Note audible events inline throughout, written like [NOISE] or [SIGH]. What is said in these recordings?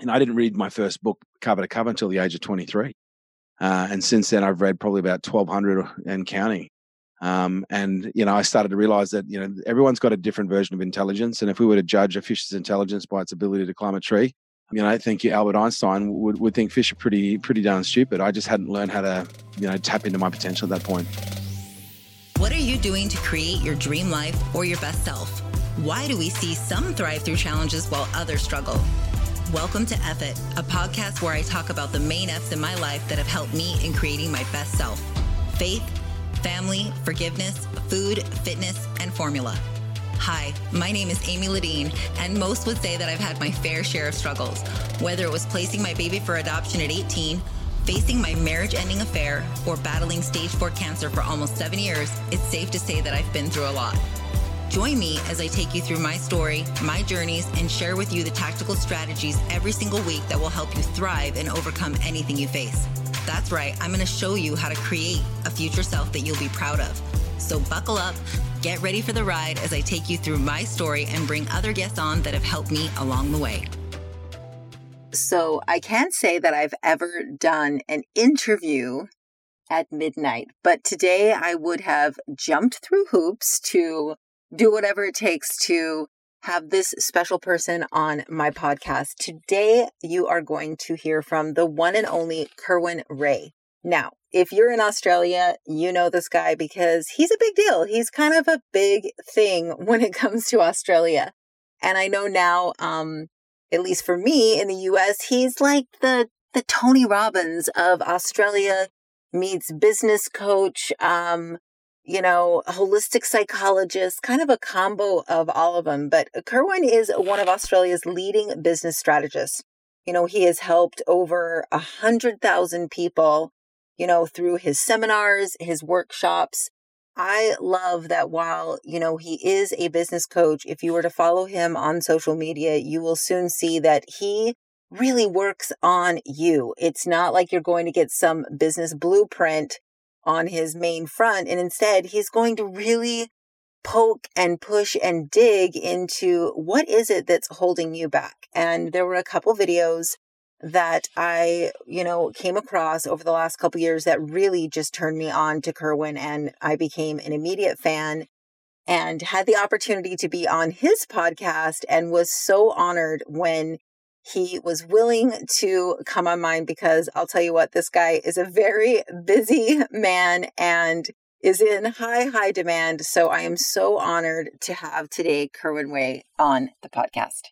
And I didn't read my first book cover to cover until the age of 23. Uh, and since then, I've read probably about 1,200 and counting. Um, and you know, I started to realize that you know everyone's got a different version of intelligence, and if we were to judge a fish's intelligence by its ability to climb a tree, you know, I think Albert Einstein would, would think fish are pretty pretty darn stupid. I just hadn't learned how to you know tap into my potential at that point. What are you doing to create your dream life or your best self? Why do we see some thrive through challenges while others struggle? Welcome to F It, a podcast where I talk about the main F's in my life that have helped me in creating my best self faith, family, forgiveness, food, fitness, and formula. Hi, my name is Amy Ladine, and most would say that I've had my fair share of struggles, whether it was placing my baby for adoption at 18 Facing my marriage ending affair or battling stage 4 cancer for almost seven years, it's safe to say that I've been through a lot. Join me as I take you through my story, my journeys, and share with you the tactical strategies every single week that will help you thrive and overcome anything you face. That's right, I'm going to show you how to create a future self that you'll be proud of. So buckle up, get ready for the ride as I take you through my story and bring other guests on that have helped me along the way. So I can't say that I've ever done an interview at midnight, but today I would have jumped through hoops to do whatever it takes to have this special person on my podcast. Today, you are going to hear from the one and only Kerwin Rae. Now, if you're in Australia, you know this guy because he's a big deal. He's kind of a big thing [LAUGHS] when it comes to Australia. And I know now, um, at least for me in the US, he's like the the Tony Robbins of Australia meets business coach, um, you know, holistic psychologist, kind of a combo of all of them. But uh, Kerwin is one of Australia's leading business strategists. You know, he has helped over a hundred thousand people, you know, through his seminars, his workshops, I love that while, you know, he is a business coach, if you were to follow him on social media, you will soon see that he really works on you. It's not like you're going to get some business blueprint on his main front. And instead, he's going to really poke and push and dig into what is it that's holding you back. And there were a couple videos that I, you know, came across over the last couple years that really just turned me on to Kerwin and I became an immediate fan and had the opportunity to be on his podcast and was so honored when he was willing to come on mine because I'll tell you what, this guy is a very busy [LAUGHS] man and is in high, high demand. So I am so honored to have today Kerwin Rae on the podcast.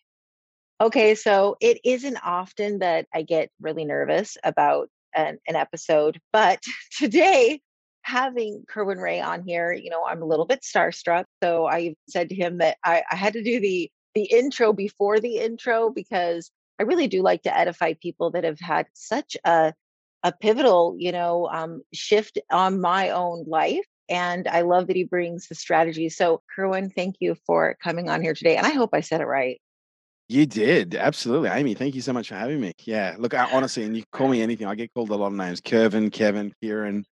Okay, so it isn't often that I get really nervous about an, an episode, but [LAUGHS] today, having Kerwin Rae on here, you know, I'm a little bit starstruck. So I said to him that I, I had to do the the intro before the intro because I really do like to edify people that have had such a a pivotal, you know, um, shift on my own life. And I love that he brings the strategy. So, Kerwin, thank you for coming on here today. And I hope I said it right. You did. Absolutely. Amy, thank you so much for having me. Yeah. Look, I, honestly, and you call me anything. I get called a lot of names Kervin, Kevin, Kieran,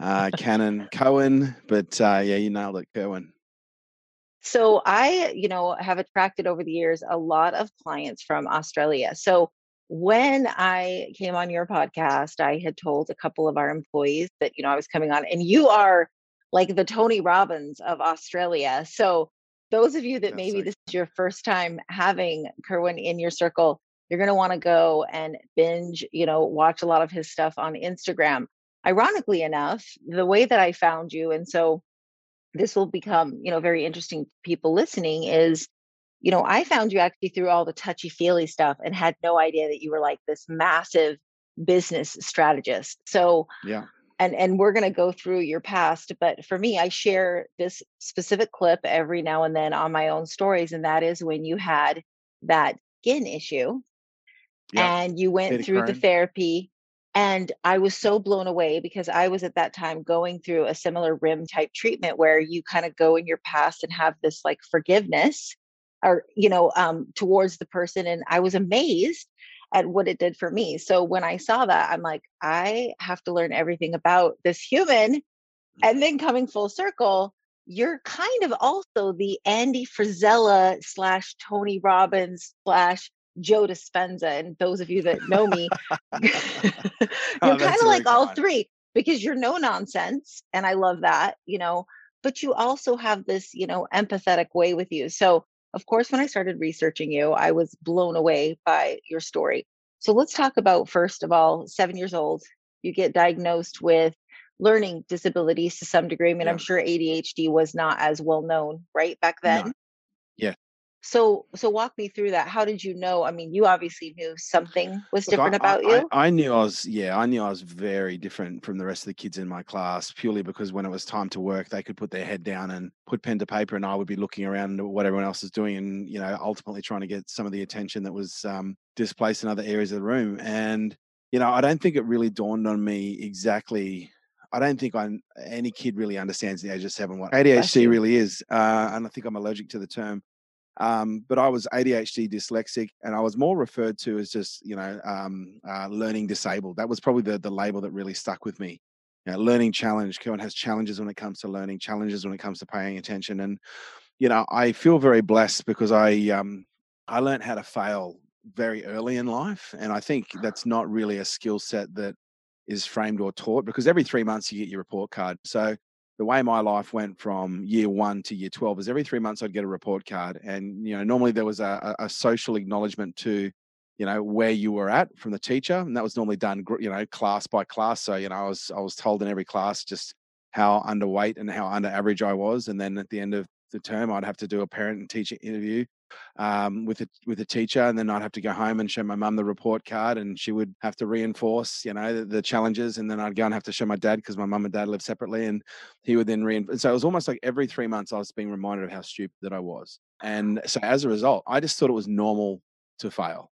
uh, Cannon, Cohen. But uh, yeah, you nailed it, Kerwin. So I, you know, have attracted over the years a lot of clients from Australia. So when I came on your podcast, I had told a couple of our employees that, you know, I was coming on, and you are like the Tony Robbins of Australia. So those of you that maybe this is your first time having Kerwin in your circle, you're going to want to go and binge, you know, watch a lot of his stuff on Instagram. Ironically enough, the way that I found you, and so this will become, you know, very interesting to people listening is, you know, I found you actually through all the touchy feely stuff and had no idea that you were like this massive business strategist. So, yeah and and we're going to go through your past but for me i share this specific clip every now and then on my own stories and that is when you had that skin issue yep. and you went through the therapy and i was so blown away because i was at that time going through a similar rim type treatment where you kind of go in your past and have this like forgiveness or you know um towards the person and i was amazed at what it did for me. So when I saw that, I'm like, I have to learn everything about this human. And then coming full circle, you're kind of also the Andy Frisella slash Tony Robbins slash Joe Dispenza. And those of you that know me, [LAUGHS] [LAUGHS] you're Oh, kind of like all three because you're no nonsense. And I love that, you know, but you also have this, you know, empathetic way with you. So, of course, when I started researching you, I was blown away by your story. So, let's talk about first of all, seven years old, you get diagnosed with learning disabilities to some degree. I mean, I'm sure ADHD was not as well known, right, back No. then. Yeah. So, so walk me through that. How did you know? I mean, you obviously knew something was Look, I, different I, about you. I knew I was, yeah, I knew I was very different from the rest of the kids in my class purely because when it was time to work, they could put their head down and put pen to paper, and I would be looking around at what everyone else is doing and, you know, ultimately trying to get some of the attention that was um, displaced in other areas of the room. And, you know, I don't think it really dawned on me exactly. I don't think I, any kid really understands the age of seven what ADHD really is. Uh, and I think I'm allergic to the term um, but I was ADHD dyslexic, and I was more referred to as just you know um, uh, learning disabled. That was probably the the label that really stuck with me. You know, learning challenge. Kevin has challenges when it comes to learning, challenges when it comes to paying attention, and you know I feel very blessed because I um, I learned how to fail very early in life, and I think that's not really a skill set that is framed or taught because every three months you get your report card. So the way my life went from year one to year 12 is every three months I'd get a report card. And, you know, normally there was a, a social acknowledgement to, you know, where you were at from the teacher. And that was normally done, you know, class by class. So, you know, I was, I was told in every class just how underweight and how under average I was. And then at the end of the term, I'd have to do a parent and teacher interview um, with a with a teacher, and then I'd have to go home and show my mum the report card, and she would have to reinforce, you know, the, the challenges, and then I'd go and have to show my dad because my mum and dad live separately, and he would then reinforce. So it was almost like every three months I was being reminded of how stupid that I was, and so as a result, I just thought it was normal to fail.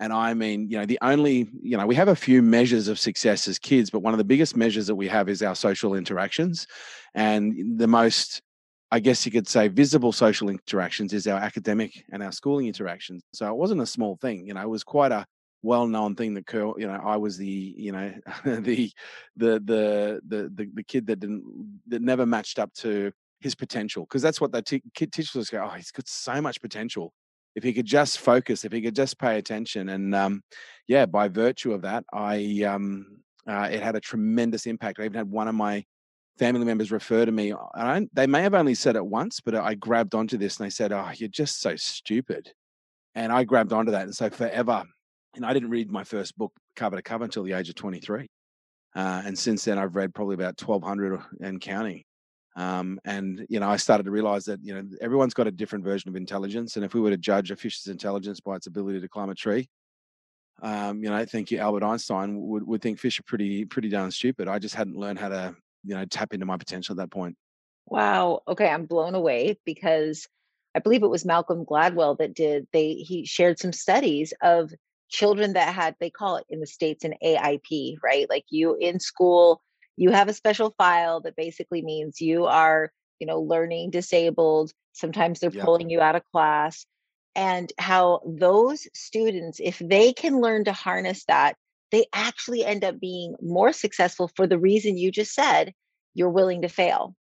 And I mean, you know, the only, you know, we have a few measures of success as kids, but one of the biggest measures that we have is our social interactions. And the most I guess you could say visible social interactions is our academic and our schooling interactions. So it wasn't a small thing, you know, it was quite a well-known thing that Curl, you know, I was the, you know, [LAUGHS] the, the, the, the, the, kid that didn't, that never matched up to his potential. Cause that's what the t- teachers go, oh, he's got so much potential. If he could just focus, if he could just pay attention. And um, yeah, by virtue of that, I, um, uh, it had a tremendous impact. I even had one of my family members refer to me. uh, I, they may have only said it once, but I grabbed onto this and they said, "Oh, you're just so stupid," and I grabbed onto that, and so forever. And I didn't read my first book cover to cover until the age of 23, uh, and since then I've read probably about 1,200 and counting. Um, and you know, I started to realize that you know everyone's got a different version of intelligence, and if we were to judge a fish's intelligence by its ability to climb a tree, um, you know, thank you, Albert Einstein would would think fish are pretty pretty darn stupid. I just hadn't learned how to you know tap into my potential at that point. Wow. Okay, I'm blown away because I believe it was Malcolm Gladwell that did they he shared some studies of children that had they call it in the states an IEP, right? Like you in school, you have a special file that basically means you are, you know, learning disabled. Sometimes they're Yeah. pulling you out of class and how those students if they can learn to harness that, they actually end up being more successful for the reason you just said, you're willing to fail.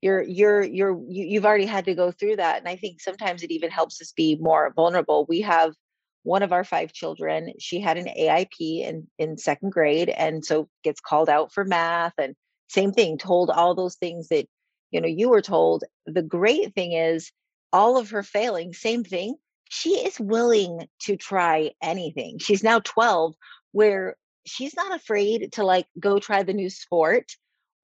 You're you're you're you, you've already had to go through that and i think sometimes it even helps us be more vulnerable. We have one of our five children she had an IEP in in second grade and so gets called out for math and same thing told all those things that you know you were told. The great thing is all of her failing same thing she is willing to try anything. She's now 12 where she's not afraid to like go try the new sport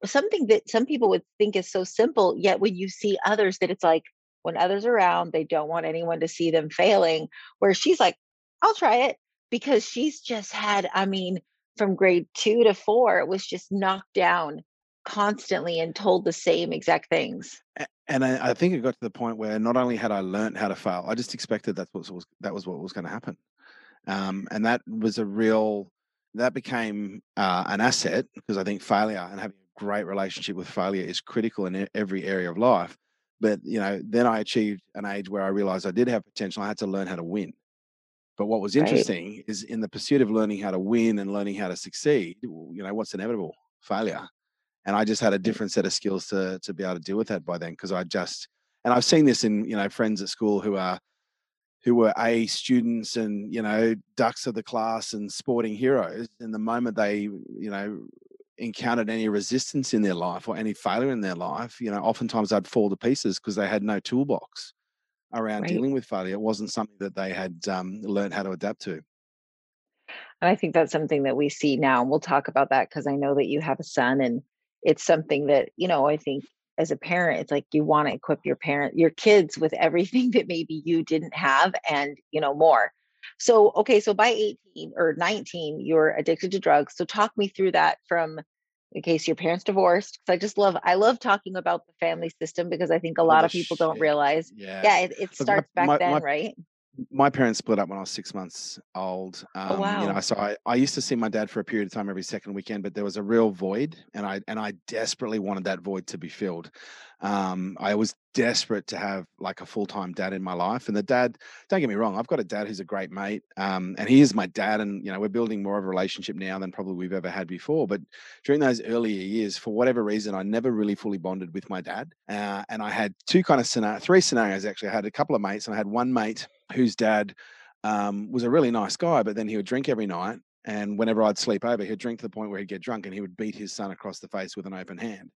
something that some people would think is so simple yet when you see others that it's like when others are around they don't want anyone to see them failing where she's like i'll try it because she's just had i mean from grade 2 to 4 it was just knocked down constantly and told the same exact things. And I, I think it got to the point where not only had I learned how to fail, I just expected that was, was that was what was going to happen, um, and that was a real that became uh, an asset because I think failure and having a great relationship with failure is critical in every area of life. But you know, then I achieved an age where I realized I did have potential. I had to learn how to win. But what was right interesting is in the pursuit of learning how to win and learning how to succeed, you know, what's inevitable? Failure. And I just had a different set of skills to to be able to deal with that by then because I just and I've seen this in, you know, friends at school who are who were A students and, you know, ducks of the class and sporting heroes. And the moment they, you know, encountered any resistance in their life or any failure in their life, you know, oftentimes they'd fall to pieces because they had no toolbox around right. dealing with failure. It wasn't something that they had um, learned how to adapt to. And I think that's something that we see now. And we'll talk about that because I know that you have a son and it's something that, you know, I think as a parent, it's like you want to equip your parent, your kids with everything [LAUGHS] that maybe you didn't have and, you know, more. So, okay, so by 18 or 19, you're addicted to drugs. So talk me through that from in case your parents divorced because i just love i love talking about the family system because i think a lot of people don't realize yeah, yeah it, it starts my, back my, then my, right my parents split up when I was six months old. Oh, um, oh, wow. You know, so I, I used to see my dad for a period of time every second weekend, but there was a real void, and I and I desperately wanted that void to be filled. Um, I was desperate to have like a full time dad in my life, and the dad. Don't get me wrong, I've got a dad who's a great mate, um, and he is my dad, and you know we're building more of a relationship now than probably we've ever had before. But during those earlier years, for whatever reason, I never really fully bonded with my dad, uh, and I had two kind of scenario, three scenarios actually. I had a couple of mates, and I had one mate whose dad um, was a really nice guy, but then he would drink every night. And whenever I'd sleep over, he'd drink to the point where he'd get drunk and he would beat his son across the face with an open hand.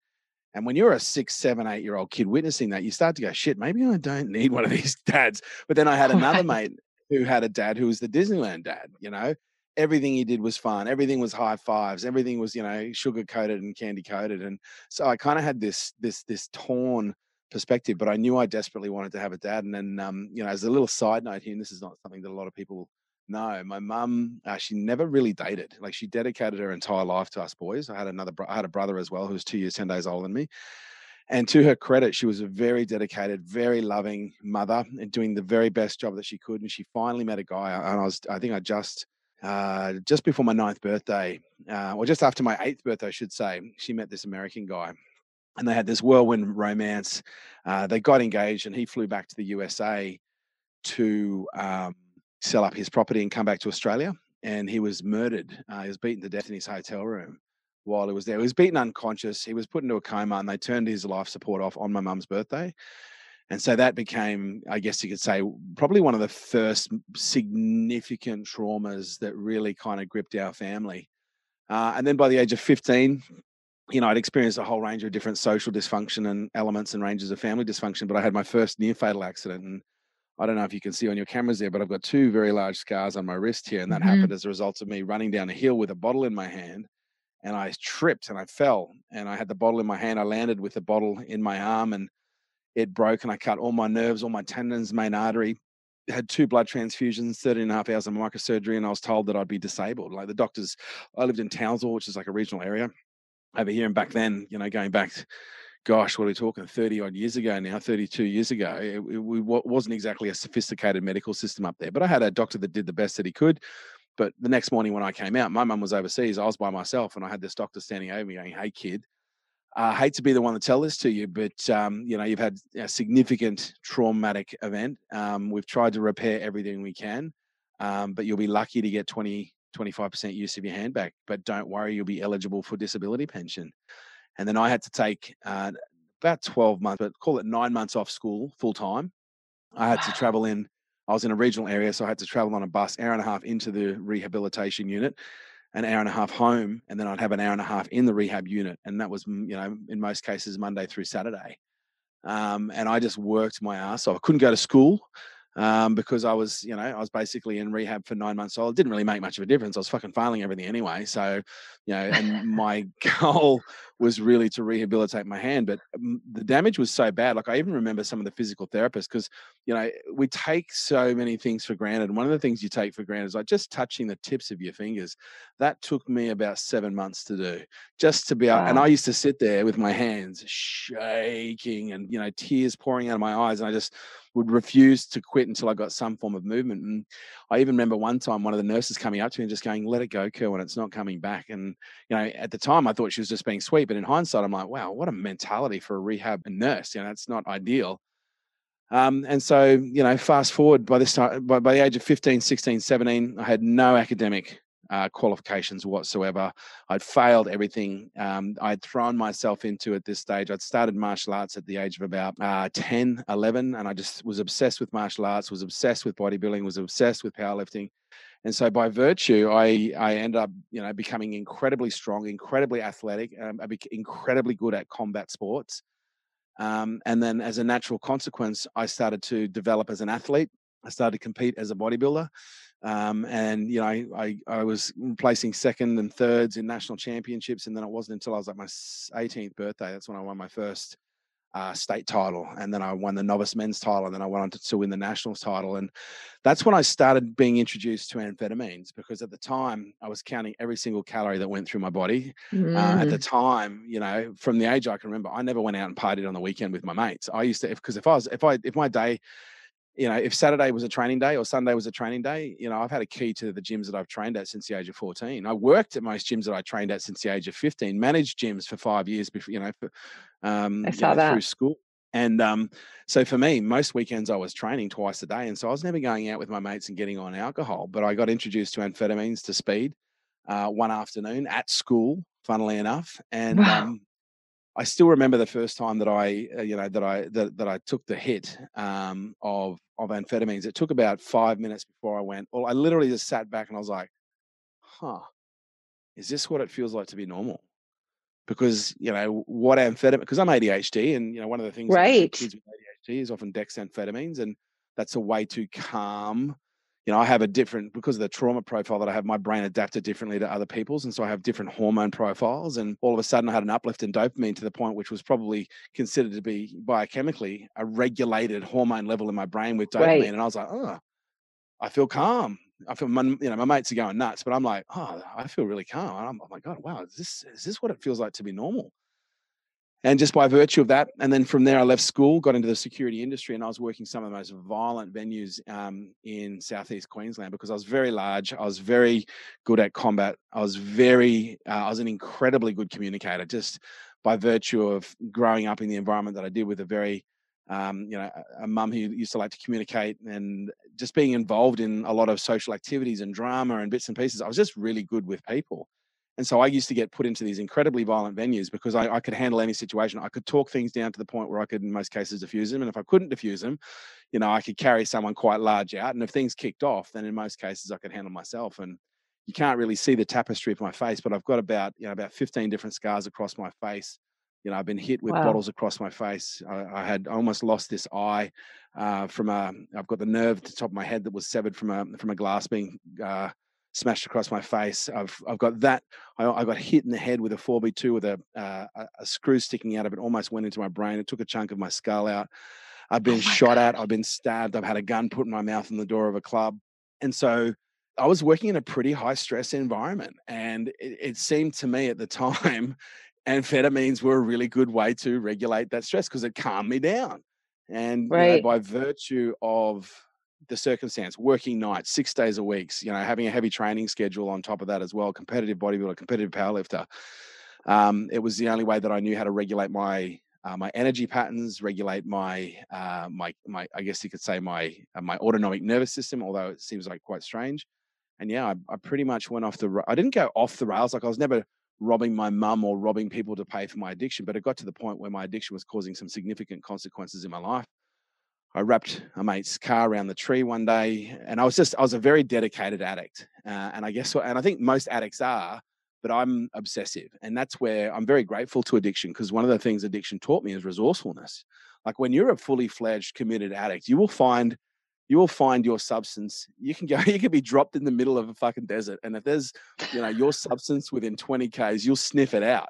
And when you're a six, seven, eight year old kid witnessing that, you start to go, shit, maybe I don't need one of these [LAUGHS] dads. But then I had [LAUGHS] another mate who had a dad who was the Disneyland dad, you know, everything he did was fun. Everything was high fives. Everything was, you know, sugar coated and candy coated. And so I kind of had this, this, this torn perspective, but I knew I desperately wanted to have a dad. And then, um, you know, as a little side note here, and this is not something that a lot of people know, my mum, uh, she never really dated. Like she dedicated her entire life to us boys. I had another, bro- I had a brother as well who was two years, 10 days older than me. And to her credit, she was a very dedicated, very loving mother and doing the very best job that she could. And she finally met a guy, and I was, I think I just, uh, just before my ninth birthday, uh, or just after my eighth birthday, I should say, she met this American guy and they had this whirlwind romance. Uh, they got engaged, and he flew back to the USA to um, sell up his property and come back to Australia. And he was murdered. Uh, he was beaten to death in his hotel room while he was there. He was beaten unconscious. He was put into a coma, and they turned his life support off on my mum's birthday. And so that became, I guess you could say, probably one of the first significant traumas that really kind of gripped our family. Uh, and then by the age of 15, you know, I'd experienced a whole range of different social dysfunction and elements and ranges of family dysfunction, but I had my first near fatal accident. And I don't know if you can see on your cameras there, but I've got two very large scars on my wrist here. And that mm-hmm. happened as a result of me running down a hill with a bottle in my hand. And I tripped and I fell. And I had the bottle in my hand. I landed with the bottle in my arm and it broke. And I cut all my nerves, all my tendons, main artery. Had two blood transfusions, 13 and a half hours of microsurgery, and I was told that I'd be disabled. Like the doctors, I lived in Townsville, which is like a regional area over here and back then, you know, going back, gosh, what are we talking, 30 odd years ago now, 32 years ago, it, it, it wasn't exactly a sophisticated medical system up there. But I had a doctor that did the best that he could. But the next morning when I came out, my mum was overseas. I was by myself, and I had this doctor standing over me going, "Hey, kid, I hate to be the one to tell this to you, but um, you know you've had a significant traumatic event. Um, we've tried to repair everything we can, um, but you'll be lucky to get 20 25% use of your hand back, but don't worry, you'll be eligible for disability pension. And then I had to take uh, about 12 months, but call it nine months off school full time. I had wow. to travel in, I was in a regional area, so I had to travel on a bus, hour and a half into the rehabilitation unit, an hour and a half home, and then I'd have an hour and a half in the rehab unit. And that was, you know, in most cases, Monday through Saturday. Um, and I just worked my ass off. I couldn't go to school um, because I was, you know, I was basically in rehab for nine months. So it didn't really make much of a difference. I was fucking failing everything anyway. So, you know, and [LAUGHS] my [LAUGHS] goal was really to rehabilitate my hand. But um, the damage was so bad. Like I even remember some of the physical therapists because, you know, we take so many things for granted. And one of the things you take for granted is like just touching the tips of your fingers. That took me about seven months to do just to be able. Wow. And I used to sit there with my hands shaking and, you know, tears pouring out of my eyes. And I just, would refuse to quit until I got some form of movement. And I even remember one time one of the nurses coming up to me and just going, "Let it go, Kerwin. It's not coming back." And you know, at the time I thought she was just being sweet, but in hindsight, I'm like, "Wow, what a mentality for a rehab nurse." You know, it's not ideal. Um, and so, you know, fast forward by this time, by, by the age of 15, 16, 17, I had no academic uh, qualifications whatsoever. I'd failed everything. Um, I'd thrown myself into at this stage. I'd started martial arts at the age of about uh, 10, 11, and I just was obsessed with martial arts, was obsessed with bodybuilding, was obsessed with powerlifting. And so by virtue, I, I ended up, you know, becoming incredibly strong, incredibly athletic, um, incredibly good at combat sports. Um, and then as a natural consequence, I started to develop as an athlete. I started to compete as a bodybuilder. Um, and you know, I, I, I was placing second and thirds in national championships, and then it wasn't until I was like my 18th birthday that's when I won my first uh, state title, and then I won the novice men's title, and then I went on to, to win the nationals title, and that's when I started being introduced to amphetamines because at the time I was counting every single calorie that went through my body. Mm. Uh, at the mm. time, you know, from the age I can remember, I never went out and partied on the weekend with my mates. I used to, because if, if I was, if I, if my day you know, if Saturday was a training day or Sunday was a training day, you know, I've had a key to the gyms that I've trained at since the age of 14. I worked at most gyms that I trained at since the age of 15, managed gyms for five years before, you know, for, um, you know, through school. And um, so for me, most weekends I was training twice a day. And so I was never going out with my mates and getting on alcohol, but I got introduced to amphetamines to speed uh, one afternoon at school, funnily enough. And [LAUGHS] wow. um, I still remember the first time that I, uh, you know, that I that, that I took the hit um, of of amphetamines. It took about five minutes before I went. Well, I literally just sat back and I was like, "Huh, is this what it feels like to be normal?" Because you know what amphetamine. Because I'm ADHD, and you know one of the things right. kids with ADHD is often dexamphetamines, and that's a way to calm you know, I have a different because of the trauma profile that I have, my brain adapted differently to other people's. And so I have different hormone profiles. And all of a sudden I had an uplift in dopamine to the point which was probably considered to be biochemically a regulated hormone level in my brain with dopamine. Right. And I was like, oh, I feel calm. I feel my, you know, my mates are going nuts, but I'm like, oh, I feel really calm. And I'm, oh my God, wow, is this is this what it feels like to be normal? And just by virtue of that and then from there i left school got into the security industry and i was working some of the most violent venues um, in southeast queensland because i was very large i was very good at combat i was very uh, i was an incredibly good communicator just by virtue of growing up in the environment that i did with a very um, you know a, a mum who used to like to communicate and just being involved in a lot of social activities and drama and bits and pieces i was just really good with people and so I used to get put into these incredibly violent venues because I, I, could handle any situation. I could talk things down to the point where I could, in most cases, diffuse them. And if I couldn't diffuse them, you know, I could carry someone quite large out. And if things kicked off, then in most cases I could handle myself. And you can't really see the tapestry of my face, but I've got about, you know, about 15 different scars across my face. You know, I've been hit with wow. bottles across my face. I, I had almost lost this eye uh, from a. I've got the nerve at the top of my head that was severed from a from a glass being uh, smashed across my face. I've I've got that. I, I got hit in the head with a 4x2 with a, uh, a screw sticking out of it. Almost went into my brain. It took a chunk of my skull out. I've been oh shot God. at. I've been stabbed. I've had a gun put in my mouth in the door of a club. And so I was working in a pretty high stress environment. And it, it seemed to me at the [LAUGHS] time, amphetamines were a really good way to regulate that stress because it calmed me down. And right. you know, by virtue of the circumstance, working nights, six days a week, you know, having a heavy training schedule on top of that as well, competitive bodybuilder, competitive powerlifter. Um, it was the only way that I knew how to regulate my uh, my energy patterns, regulate my uh, my my I guess you could say my uh, my autonomic nervous system, although it seems like quite strange. And yeah, I, I pretty much went off the. I didn't go off the rails. Like I was never robbing my mum or robbing people to pay for my addiction, but it got to the point where my addiction was causing some significant consequences in my life. I wrapped a mate's car around the tree one day, and I was just I was a very dedicated addict, uh, and I guess and I think most addicts are, but I'm obsessive, and that's where I'm very grateful to addiction because one of the things addiction taught me is resourcefulness. Like when you're a fully fledged committed addict, you will find you will find your substance. You can go, [LAUGHS] you can be dropped in the middle of a fucking desert, and if there's you know your substance within 20 k's, you'll sniff it out.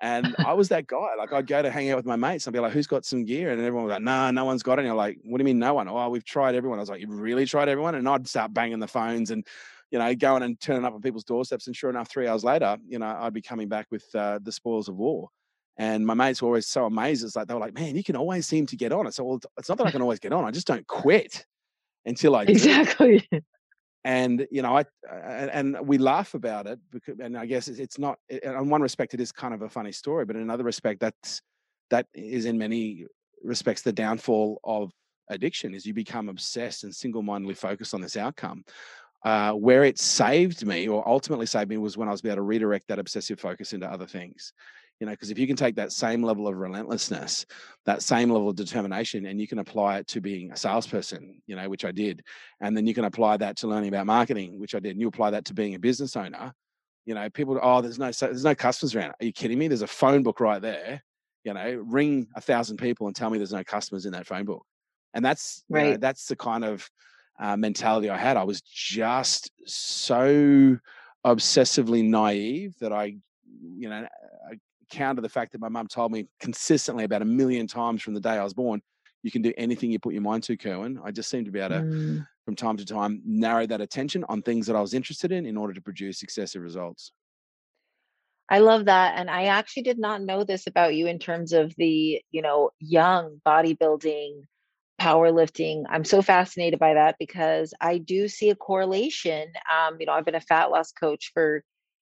And I was that guy. Like I'd go to hang out with my mates and be like, who's got some gear? And everyone was like, nah, no one's got any. Like, what do you mean no one? Oh, we've tried everyone. I was like, you've really tried everyone? And I'd start banging the phones and, you know, going and turning up on people's doorsteps. And sure enough, three hours later, you know, I'd be coming back with uh, the spoils of war. And my mates were always so amazed. It's like, they were like, man, you can always seem to get on. I said, well, it's not that I can always get on. I just don't quit until I do. exactly. And you know i and we laugh about it because and i guess it's not in one respect it is kind of a funny story but in another respect that's that is in many respects the downfall of addiction is you become obsessed and single-mindedly focused on this outcome uh, where it saved me or ultimately saved me was when I was able to redirect that obsessive focus into other things. You know, because if you can take that same level of relentlessness, that same level of determination, and you can apply it to being a salesperson, you know, which I did, and then you can apply that to learning about marketing, which I did, and you apply that to being a business owner. You know, people, oh, there's no, there's no customers around. Are you kidding me? There's a phone book right there. You know, ring a thousand people and tell me there's no customers in that phone book, and that's right. You know, that's the kind of uh, mentality I had. I was just so obsessively naive that I, you know, I counter the fact that my mum told me consistently about a million times from the day I was born, you can do anything you put your mind to, Kerwin. I just seemed to be able to, mm. from time to time, narrow that attention on things that I was interested in in order to produce excessive results. I love that. And I actually did not know this about you in terms of the, you know, young bodybuilding powerlifting. I'm so fascinated by that because I do see a correlation. Um, you know, I've been a fat loss coach for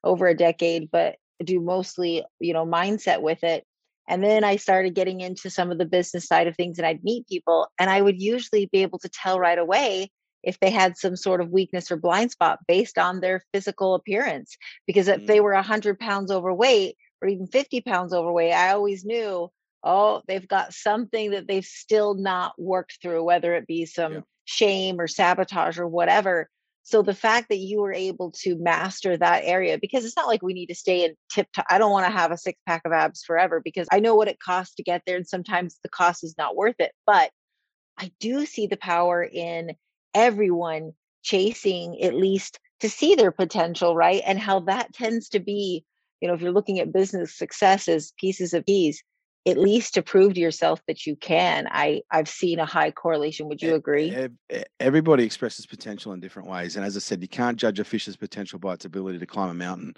over a decade, but do mostly, you know, mindset with it. And then I started getting into some of the business side of things and I'd meet people and I would usually be able to tell right away if they had some sort of weakness or blind spot based on their physical appearance. Because if they mm. were 100 pounds overweight or even 50 pounds overweight, I always knew oh, they've got something that they've still not worked through, whether it be some yeah. shame or sabotage or whatever. So the fact that you were able to master that area, because it's not like we need to stay in tip top. I don't want to have a six pack of abs forever because I know what it costs to get there. And sometimes the cost is not worth it. But I do see the power in everyone chasing at least to see their potential, right? And how that tends to be, you know, if you're looking at business success as pieces of keys, at least to prove to yourself that you can i i've seen a high correlation would you agree? everybody expresses potential in different ways and as i said you can't judge a fish's potential by its ability to climb a mountain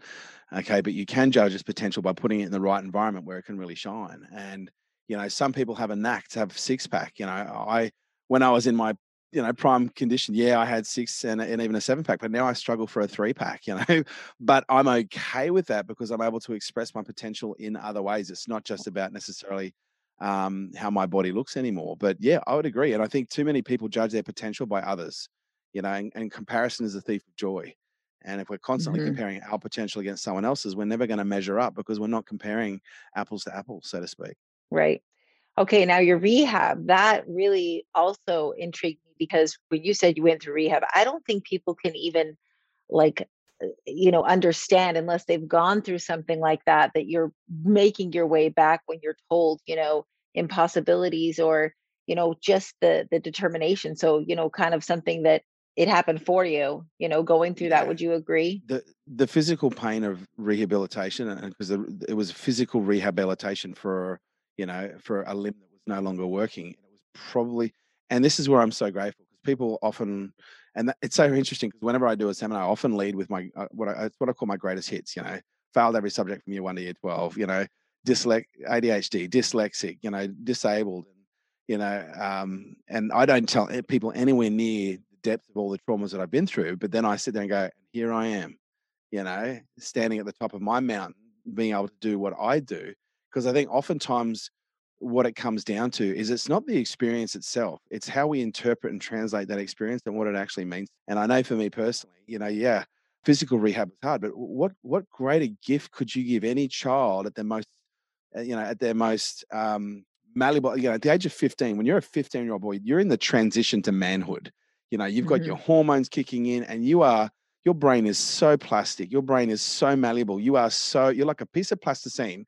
okay but you can judge its potential by putting it in the right environment where it can really shine and you know some people have a knack to have six pack you know i when i was in my you know, prime condition. Yeah, I had six and, and even a seven pack, but now I struggle for a three pack, [LAUGHS] you know. but I'm okay with that because I'm able to express my potential in other ways. It's not just about necessarily um, how my body looks anymore. But yeah, I would agree. And I think too many people judge their potential by others, you know, and, and comparison is a thief of joy. And if we're constantly mm-hmm. comparing our potential against someone else's, we're never going to measure up because we're not comparing apples to apples, so to speak. Right. Okay. Now, your rehab, that really also intrigued me because when you said you went through rehab, I don't think people can even like uh, you know understand unless they've gone through something like that that you're making your way back when you're told you know impossibilities or you know just the the determination so you know kind of something that it happened for you you know going through that would you agree the the physical pain of rehabilitation and because it was physical rehabilitation for you know for a limb that was no longer working it was probably and this is where I'm so grateful because people often, and that, it's so interesting because whenever I do a seminar, I often lead with my uh, what I what I call my greatest hits. You know, failed every subject from year one to year twelve. You know, dyslex ADHD, dyslexic. You know, disabled. And, you know, um, and I don't tell people anywhere near the depth of all the traumas that I've been through. But then I sit there and go, here I am. You know, standing at the top of my mountain, being able to do what I do. Because I think oftentimes what it comes down to is it's not the experience itself it's how we interpret and translate that experience and what it actually means and i know for me personally you know yeah physical rehab is hard but what what greater gift could you give any child at their most uh, you know at their most um malleable you know at the age of 15 when you're a 15 year old boy you're in the transition to manhood you know you've got mm-hmm. your hormones kicking in and you are your brain is so plastic your brain is so malleable you are so you're like a piece of plasticine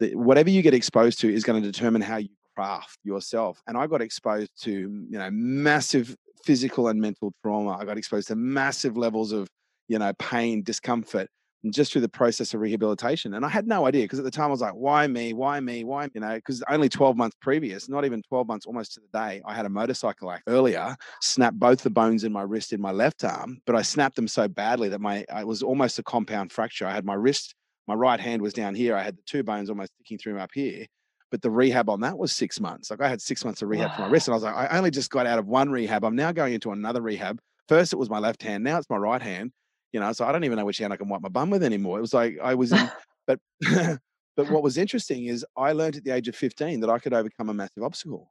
whatever you get exposed to is going to determine how you craft yourself. And I got exposed to, mm, you know, massive physical and mental trauma. I got exposed to massive levels of, you know, pain, discomfort, just through the process of rehabilitation. And I had no idea because at the time I was like, why me? Why me? Why, you know, because only 12 months previous, not even 12 months almost to the day, I had a motorcycle accident earlier, snapped both the bones in my wrist in my left arm, but I snapped them so badly that my, it was almost a compound fracture. I had my wrist my right hand was down here. I had the two bones almost sticking through up here. But the rehab on that was six months. Like I had six months of rehab wow. for my wrist. And I was like, I only just got out of one rehab. I'm now going into another rehab. First it was my left hand. Now it's my right hand. You know, so I don't even know which hand I can wipe my bum with anymore. It was like I was in, [LAUGHS] but [LAUGHS] but what was interesting is I learned at the age of 15 that I could overcome a massive obstacle.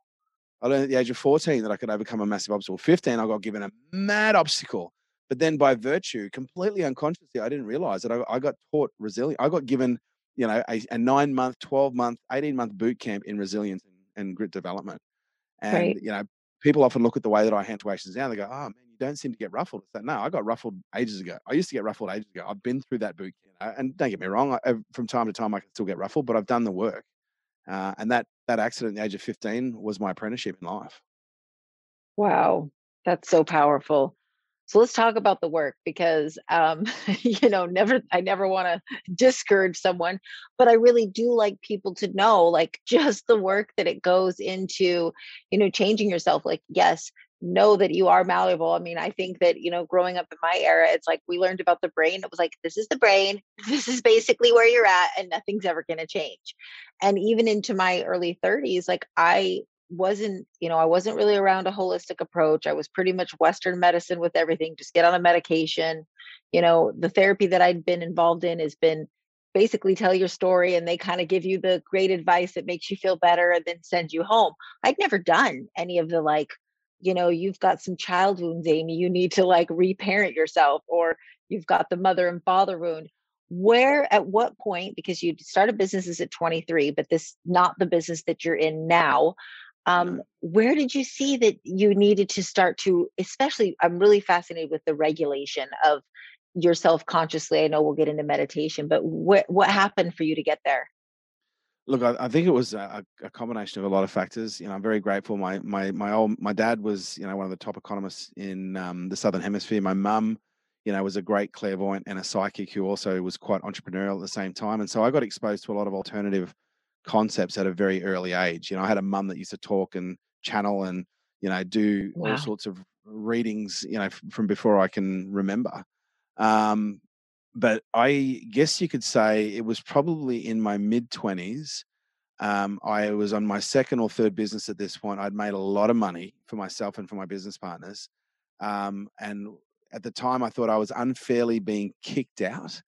I learned at the age of 14 that I could overcome a massive obstacle. 15, I got given a mad obstacle But then by virtue, completely unconsciously, I didn't realize that I, I got taught resilience. I got given, you know, a, a nine month, 12 month, 18 month boot camp in resilience and, and grit development. And, Right. you know, people often look at the way that I handle actions now. They go, oh, man, you don't seem to get ruffled. It's like, no, I got ruffled ages ago. I used to get ruffled ages ago. I've been through that boot camp. And don't get me wrong, I, from time to time, I can still get ruffled, but I've done the work. Uh, and that that accident at the age of 15 was my apprenticeship in life. Wow, that's so powerful. So let's talk about the work because um, [LAUGHS] you know, never I never want to discourage someone, but I really do like people to know like [LAUGHS] just the work that it goes into, you know, changing yourself. Like, yes, know that you are malleable. I mean, I think that, you know, growing up in my era, it's like we learned about the brain. It was like, this is the brain, [LAUGHS] this is basically where you're at, and nothing's ever gonna change. And even into my early 30s, like I wasn't, you know, I wasn't really around a holistic approach. I was pretty much Western medicine with everything, just get on a medication. You know, the therapy that I'd been involved in has been basically tell your story and they kind of give you the great advice that makes you feel better and then send you home. I'd never done any of the like, you know, you've got some child wounds, Amy, you need to like reparent yourself, or you've got the mother and father wound where at what point because you started businesses at 23 but this not the business that you're in now um, where did you see that you needed to start to especially i'm really fascinated with the regulation of yourself consciously i know we'll get into meditation but what what happened for you to get there Look, I, I think it was a, a combination of a lot of factors. You know, I'm very grateful. My my my old my dad was you know one of the top economists in um, the southern hemisphere. My mum, you know, was a great clairvoyant and a psychic who also was quite entrepreneurial at the same time. And so I got exposed to a lot of alternative concepts at a very early age. You know, I had a mum that used to talk and channel and you know do Wow. all sorts of readings. You know, from before I can remember. Um, but I guess you could say it was probably in my mid 20s. Um, I was on my second or third business at this point. I'd made a lot of money for myself and for my business partners. Um, and at the time, I thought I was unfairly being kicked out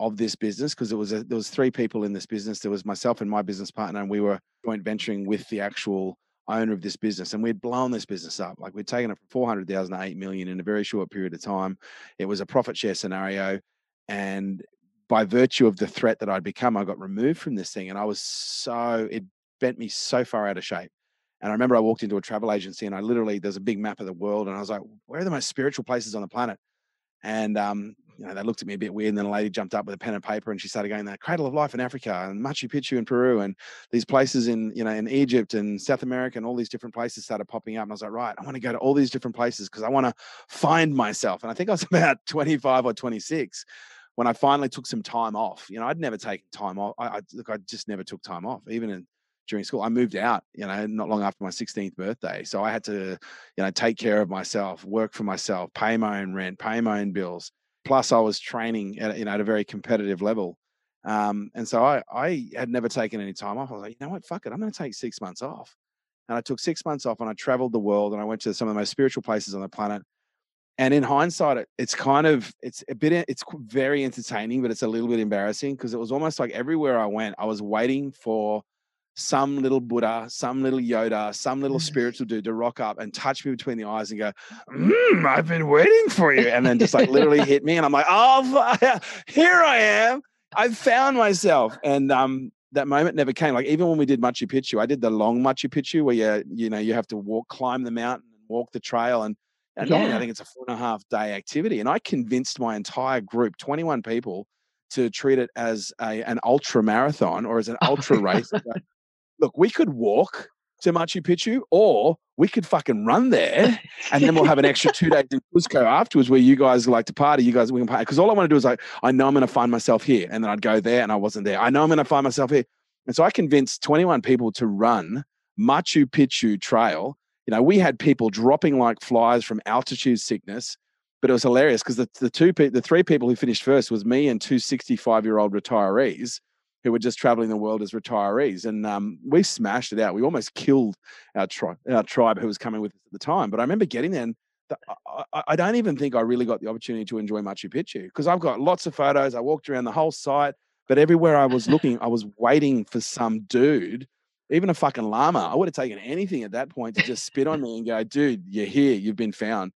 of this business because it was a, there was three people in this business. There was myself and my business partner, and we were joint venturing with the actual owner of this business, and we'd blown this business up. Like we'd taken it from four hundred thousand to eight million in a very short period of time. It was a profit share scenario, and by virtue of the threat that I'd become, I got removed from this thing, and I was so it bent me so far out of shape. And I remember I walked into a travel agency, and I literally there's a big map of the world, and I was like, "Where are the most spiritual places on the planet?" And um, you know, they looked at me a bit weird, and then a lady jumped up with a pen and paper, and she started going, "The Cradle of Life in Africa, and Machu Picchu in Peru, and these places in you know in Egypt and South America, and all these different places started popping up." And I was like, "Right, I want to go to all these different places because I want to find myself." And I think I was [LAUGHS] about 25 or 26 when I finally took some time off. You know, I'd never taken time off. I, I look, I just never took time off, even in during school. I moved out, you know, not long after my 16th birthday. So I had to, you know, take care of myself, work for myself, pay my own rent, pay my own bills. Plus, I was training at, you know, at a very competitive level. Um, and so I, I had never taken any time off. I was like, you know what, fuck it, I'm going to take six months off. And I took six months off and I traveled the world and I went to some of the most spiritual places on the planet. And in hindsight, it, it's kind of it's a bit it's very entertaining, but it's a little bit embarrassing because it was almost like everywhere I went, I was waiting for some little Buddha, some little Yoda, some little spiritual dude to rock up and touch me between the eyes and go, mm, "I've been waiting for you," and then just like literally [LAUGHS] hit me, and I'm like, "Oh, here I am! I've found myself." And um, that moment never came. Like even when we did Machu Picchu, I did the long Machu Picchu where you you know you have to walk, climb the mountain, and walk the trail, and and normally I think it's a four and a half day activity. And I convinced my entire group, 21 people, to treat it as a, an ultra marathon or as an ultra race. [LAUGHS] Look, we could walk to Machu Picchu or we could fucking run there and then we'll have an extra two [LAUGHS] days in Cusco afterwards where you guys like to party. You guys, we can party. Because all I want to do is like, I know I'm going to find myself here. And then I'd go there and I wasn't there. I know I'm going to find myself here. And so I convinced 21 people to run Machu Picchu Trail. You know, we had people dropping like flies from altitude sickness, but it was hilarious because the, the two, the three people who finished first was me and two 65 year old retirees who were just traveling the world as retirees. And um, we smashed it out. We almost killed our, tri- our tribe who was coming with us at the time. But I remember getting there and the, I, I- don't even think I really got the opportunity to enjoy Machu Picchu because I've got lots of photos. I walked around the whole site, but everywhere I was looking, I was waiting for some dude, even a fucking llama. I would have taken anything at that point to just spit on me and go, dude, you're here. You've been found.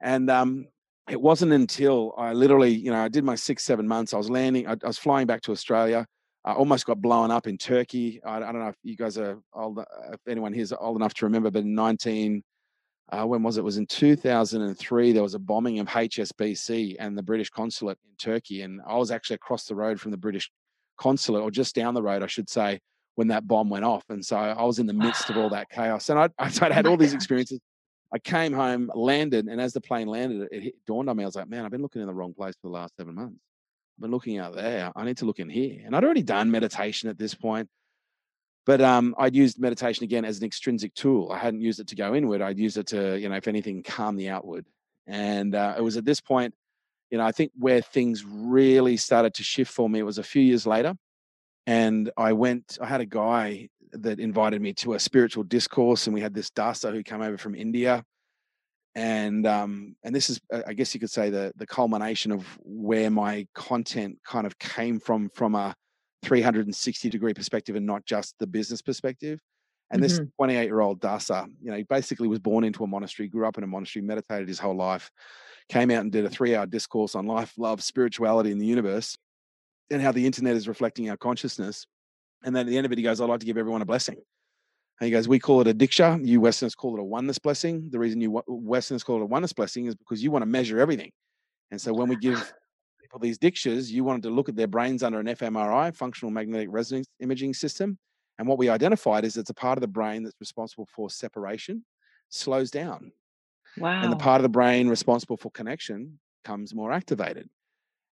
And um, it wasn't until I literally, you know, I did my six, seven months. I was landing, I, I was flying back to Australia. I almost got blown up in Turkey. I, I, don't know if you guys are old, if anyone here is old enough to remember, but in 19, uh, when was it? it? was in 2003. There was a bombing of HSBC and the British consulate in Turkey. And I was actually across the road from the British consulate, or just down the road, I should say, when that bomb went off. And so I was in the midst of all [SIGHS] that chaos. And I, [LAUGHS] I'd had all these [LAUGHS] experiences. I came home, landed, and as the plane landed, it, it dawned on me. I was like, man, I've been looking in the wrong place for the last seven months. Been looking out there. I need to look in here. And I'd already done meditation at this point, but um, I'd used meditation again as an extrinsic tool. I hadn't used it to go inward. I'd used it to, you know, if anything, calm the outward. And uh, it was at this point, you know, I think where things really started to shift for me. It was a few years later, and I went. I had a guy that invited me to a spiritual discourse, and we had this dasa who came over from India, and um, and this is, uh, I guess you could say, the the culmination of where my content kind of came from, from a 360 degree perspective, and not just the business perspective. And this mm-hmm. 28 year old dasa, you know, he basically was born into a monastery, grew up in a monastery, meditated his whole life, came out and did a three hour discourse on life, love, spirituality, in the universe, and how the internet is reflecting our consciousness and then at the end of it, he goes, I'd like to give everyone a blessing. And he goes, We call it a diksha. You Westerners call it a oneness blessing. The reason you Westerners call it a oneness blessing is because you want to measure everything. And so when we [LAUGHS] give people these dikshas, you wanted to look at their brains under an fMRI, functional magnetic resonance imaging system. And what we identified is it's a part of the brain that's responsible for separation, slows down. Wow. And the part of the brain responsible for connection comes more activated.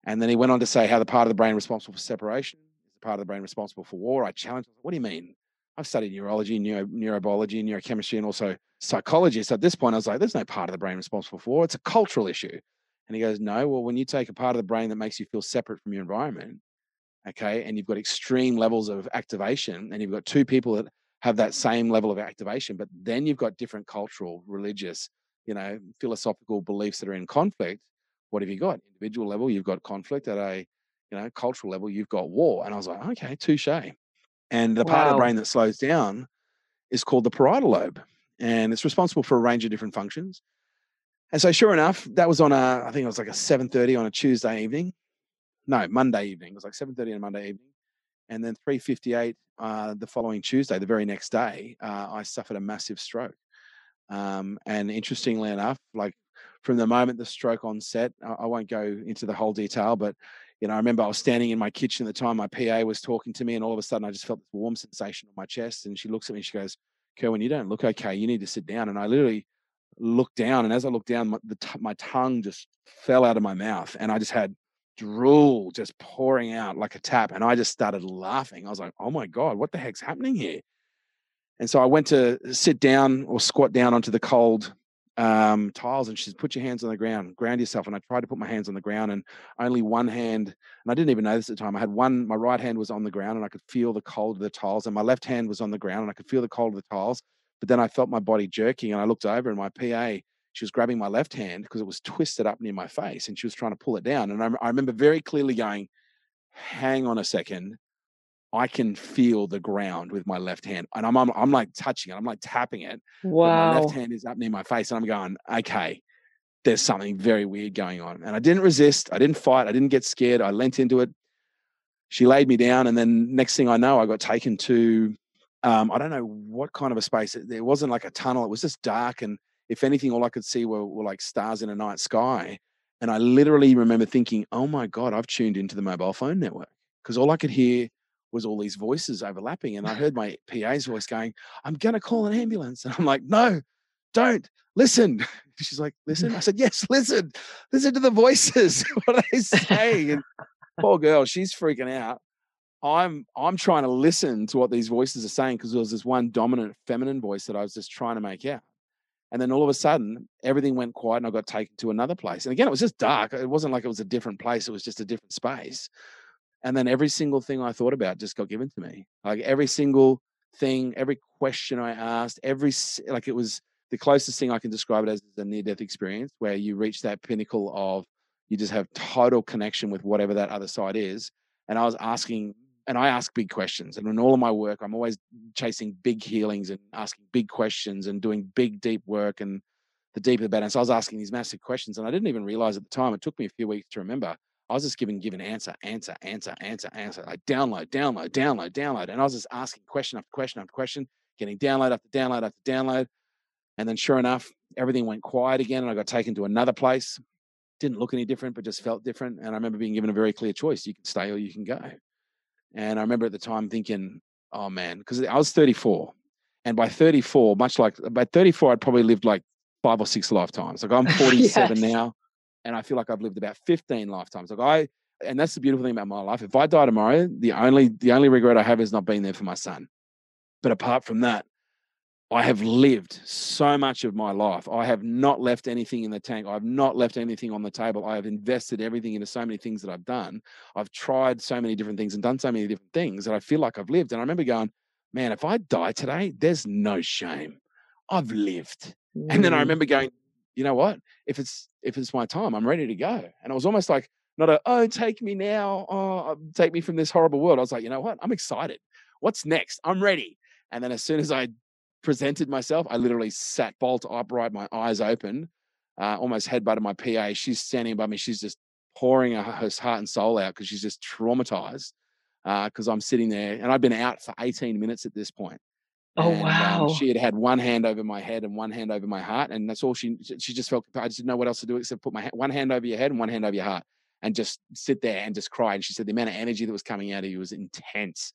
And then he went on to say how the part of the brain responsible for separation is the part of the brain responsible for war. I challenged, what do you mean? I've studied neurology, neuro, neurobiology, neurochemistry, and also psychology. So at this point, I was like, there's no part of the brain responsible for. It's a cultural issue. And he goes, no, well, when you take a part of the brain that makes you feel separate from your environment, okay, and you've got extreme levels of activation, and you've got two people that have that same level of activation, but then you've got different cultural, religious, you know, philosophical beliefs that are in conflict. What have you got? Individual level, you've got conflict at a you know, cultural level, you've got war. And I was like, okay, touche. And the wow. part of the brain that slows down is called the parietal lobe. And it's responsible for a range of different functions. And so sure enough, that was on a, I think it was like a 7.30 on a Tuesday evening. No, Monday evening. It was like 7.30 on a Monday evening. And then 3.58 uh, the following Tuesday, the very next day, uh, I suffered a massive stroke. Um, and interestingly enough, like from the moment the stroke on set, I, I won't go into the whole detail, but you know, I remember I was standing in my kitchen at the time. My PA was talking to me, and all of a sudden, I just felt this warm sensation on my chest. And she looks at me. She goes, "Kerwin, you don't look okay. You need to sit down." And I literally looked down, and as I looked down, my, t- my tongue just fell out of my mouth, and I just had drool just pouring out like a tap. And I just started laughing. I was like, "Oh my god, what the heck's happening here?" And so I went to sit down or squat down onto the cold um, tiles and she says, put your hands on the ground, ground yourself. And I tried to put my hands on the ground and only one hand, and I didn't even know this at the time. I had one, my right hand was on the ground and I could feel the cold of the tiles, and my left hand was on the ground and I could feel the cold of the tiles. But then I felt my body jerking and I looked over and my PA, she was grabbing my left hand because it was twisted up near my face and she was trying to pull it down. And I, I remember very clearly going, hang on a second. I can feel the ground with my left hand, and I'm I'm, I'm like touching it. I'm like tapping it. Wow. my left hand is up near my face, and I'm going, okay, there's something very weird going on. And I didn't resist. I didn't fight. I didn't get scared. I leant into it. She laid me down, and then next thing I know, I got taken to um, I don't know what kind of a space. It, it wasn't like a tunnel. It was just dark, and if anything, all I could see were, were like stars in a night sky. And I literally remember thinking, "Oh my god, I've tuned into the mobile phone network." Because all I could hear was all these voices overlapping. And I heard my [LAUGHS] PA's voice going, I'm going to call an ambulance. And I'm like, no, don't listen. [LAUGHS] She's like, listen. I said, yes, listen. Listen to the voices. [LAUGHS] what are they saying? And poor girl, she's freaking out. I'm I'm trying to listen to what these voices are saying because there was this one dominant feminine voice that I was just trying to make out. And then all of a sudden, everything went quiet and I got taken to another place. And again, it was just dark. It wasn't like it was a different place, it was just a different space. And then every single thing I thought about just got given to me. Like every single thing, every question I asked, every, like it was the closest thing I can describe it as a near death experience where you reach that pinnacle of you just have total connection with whatever that other side is. And I was asking, and I ask big questions. And in all of my work, I'm always chasing big healings and asking big questions and doing big, deep work and the deeper the better. And so I was asking these massive questions, and I didn't even realize at the time. It took me a few weeks to remember. I was just giving given answer, answer, answer, answer, answer. Like download, download, download, download, and I was just asking question after question after question, getting download after download after download. And then, sure enough, everything went quiet again, and I got taken to another place. Didn't look any different, but just felt different. And I remember being given a very clear choice: you can stay or you can go. And I remember at the time thinking, "Oh man," because I was 34, and by 34, much like by 34, I'd probably lived like five or six lifetimes. Like I'm [LAUGHS] 47 yes. now, and I feel like I've lived about 15 lifetimes. Like I, and that's the beautiful thing about my life. If I die tomorrow, the only the only regret I have is not being there for my son. But apart from that, I have lived so much of my life. I have not left anything in the tank. I've not left anything on the table. I have invested everything into so many things that I've done. I've tried so many different things and done so many different things that I feel like I've lived. And I remember going, man, if I die today, there's no shame. I've lived. Mm. And then I mm. remember going, you know what? If it's if it's my time, I'm ready to go. And I was almost like not a oh, take me now, oh, take me from this horrible world. I was like, you know what? I'm excited. What's next? I'm ready. And then as soon as I presented myself, I literally sat bolt upright, my eyes open, uh, almost headbutted my PA. She's standing by me. She's just pouring her, her heart and soul out because she's just traumatized because uh, I'm sitting there and I've been out for 18 minutes at this point. Oh and, wow! Um, she had had one hand over my head and one hand over my heart, and that's all she. She just felt. I just didn't know what else to do except put my one hand over your head and one hand over your heart, and just sit there and just cry. And she said the amount of energy that was coming out of you was intense.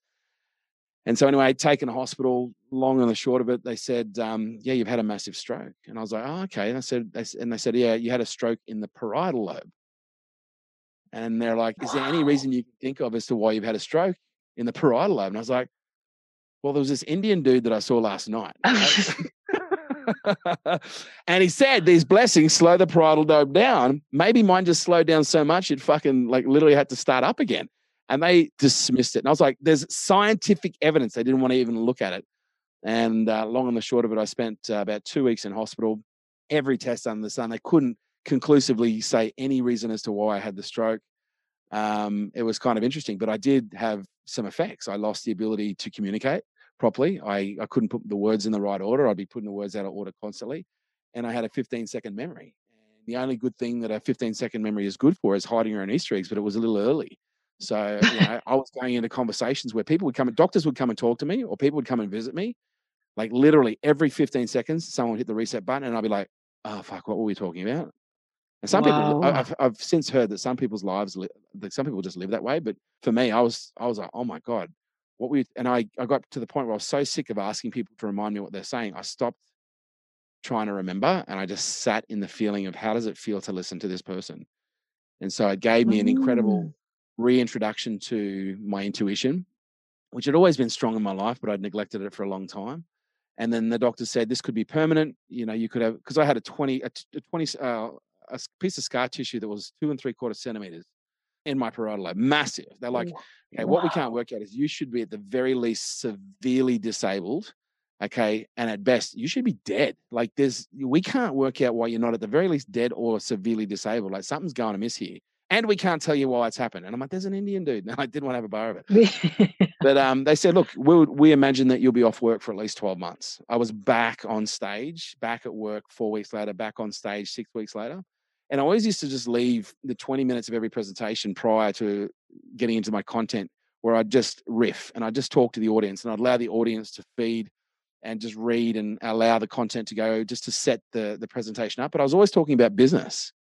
And so anyway, taken to hospital. Long and the short of it, they said, um, "Yeah, you've had a massive stroke." And I was like, "Oh, okay." And I said, and they said, "Yeah, you had a stroke in the parietal lobe." And they're like, "Is there any reason you can think of as to why you've had a stroke in the parietal lobe?" And I was like, "Well, there was this Indian dude that I saw last night." [LAUGHS] [LAUGHS] and he said these blessings slow the parietal lobe down. Maybe mine just slowed down so much it fucking like literally had to start up again and they dismissed it. And I was like, there's scientific evidence. They didn't want to even look at it. And uh, long and the short of it, I spent uh, about two weeks in hospital. Every test under the sun, they couldn't conclusively say any reason as to why I had the stroke. Um, it was kind of interesting, but I did have some effects. I lost the ability to communicate properly. I, I couldn't put the words in the right order. I'd be putting the words out of order constantly. And I had a 15 second memory. And the only good thing that a 15 second memory is good for is hiding your own Easter eggs, but it was a little early. So you know, I was going into conversations where people would come, doctors would come and talk to me, or people would come and visit me. Like literally every 15 seconds, someone would hit the reset button, and I'd be like, "Oh fuck, what were we talking about?" And some wow. people, I've, I've since heard that some people's lives, like some people just live that way. But for me, I was, I was like, "Oh my god, what we?" And I, I got to the point where I was so sick of asking people to remind me what they're saying. I stopped trying to remember, and I just sat in the feeling of how does it feel to listen to this person. And so it gave me an incredible mm reintroduction to my intuition, which had always been strong in my life, but I'd neglected it for a long time. And then the doctor said this could be permanent. You know, you could have because I had a twenty a, a twenty uh, a piece of scar tissue that was two and three quarter centimeters in my parietal lobe, massive. They're like, okay, wow. what we can't work out is you should be at the very least severely disabled. Okay. And at best, you should be dead. Like there's, we can't work out why you're not at the very least dead or severely disabled. Like something's going amiss here and we can't tell you why it's happened. And I'm like, there's an Indian dude. [LAUGHS] And I didn't want to have a bar of it. [LAUGHS] but um, they said, look, we, we imagine that you'll be off work for at least 12 months. I was back on stage, back at work four weeks later, back on stage six weeks later. And I always used to just leave the 20 minutes of every presentation prior to getting into my content where I'd just riff and I'd just talk to the audience and I'd allow the audience to feed and just read and allow the content to go just to set the, the presentation up. But I was always talking about business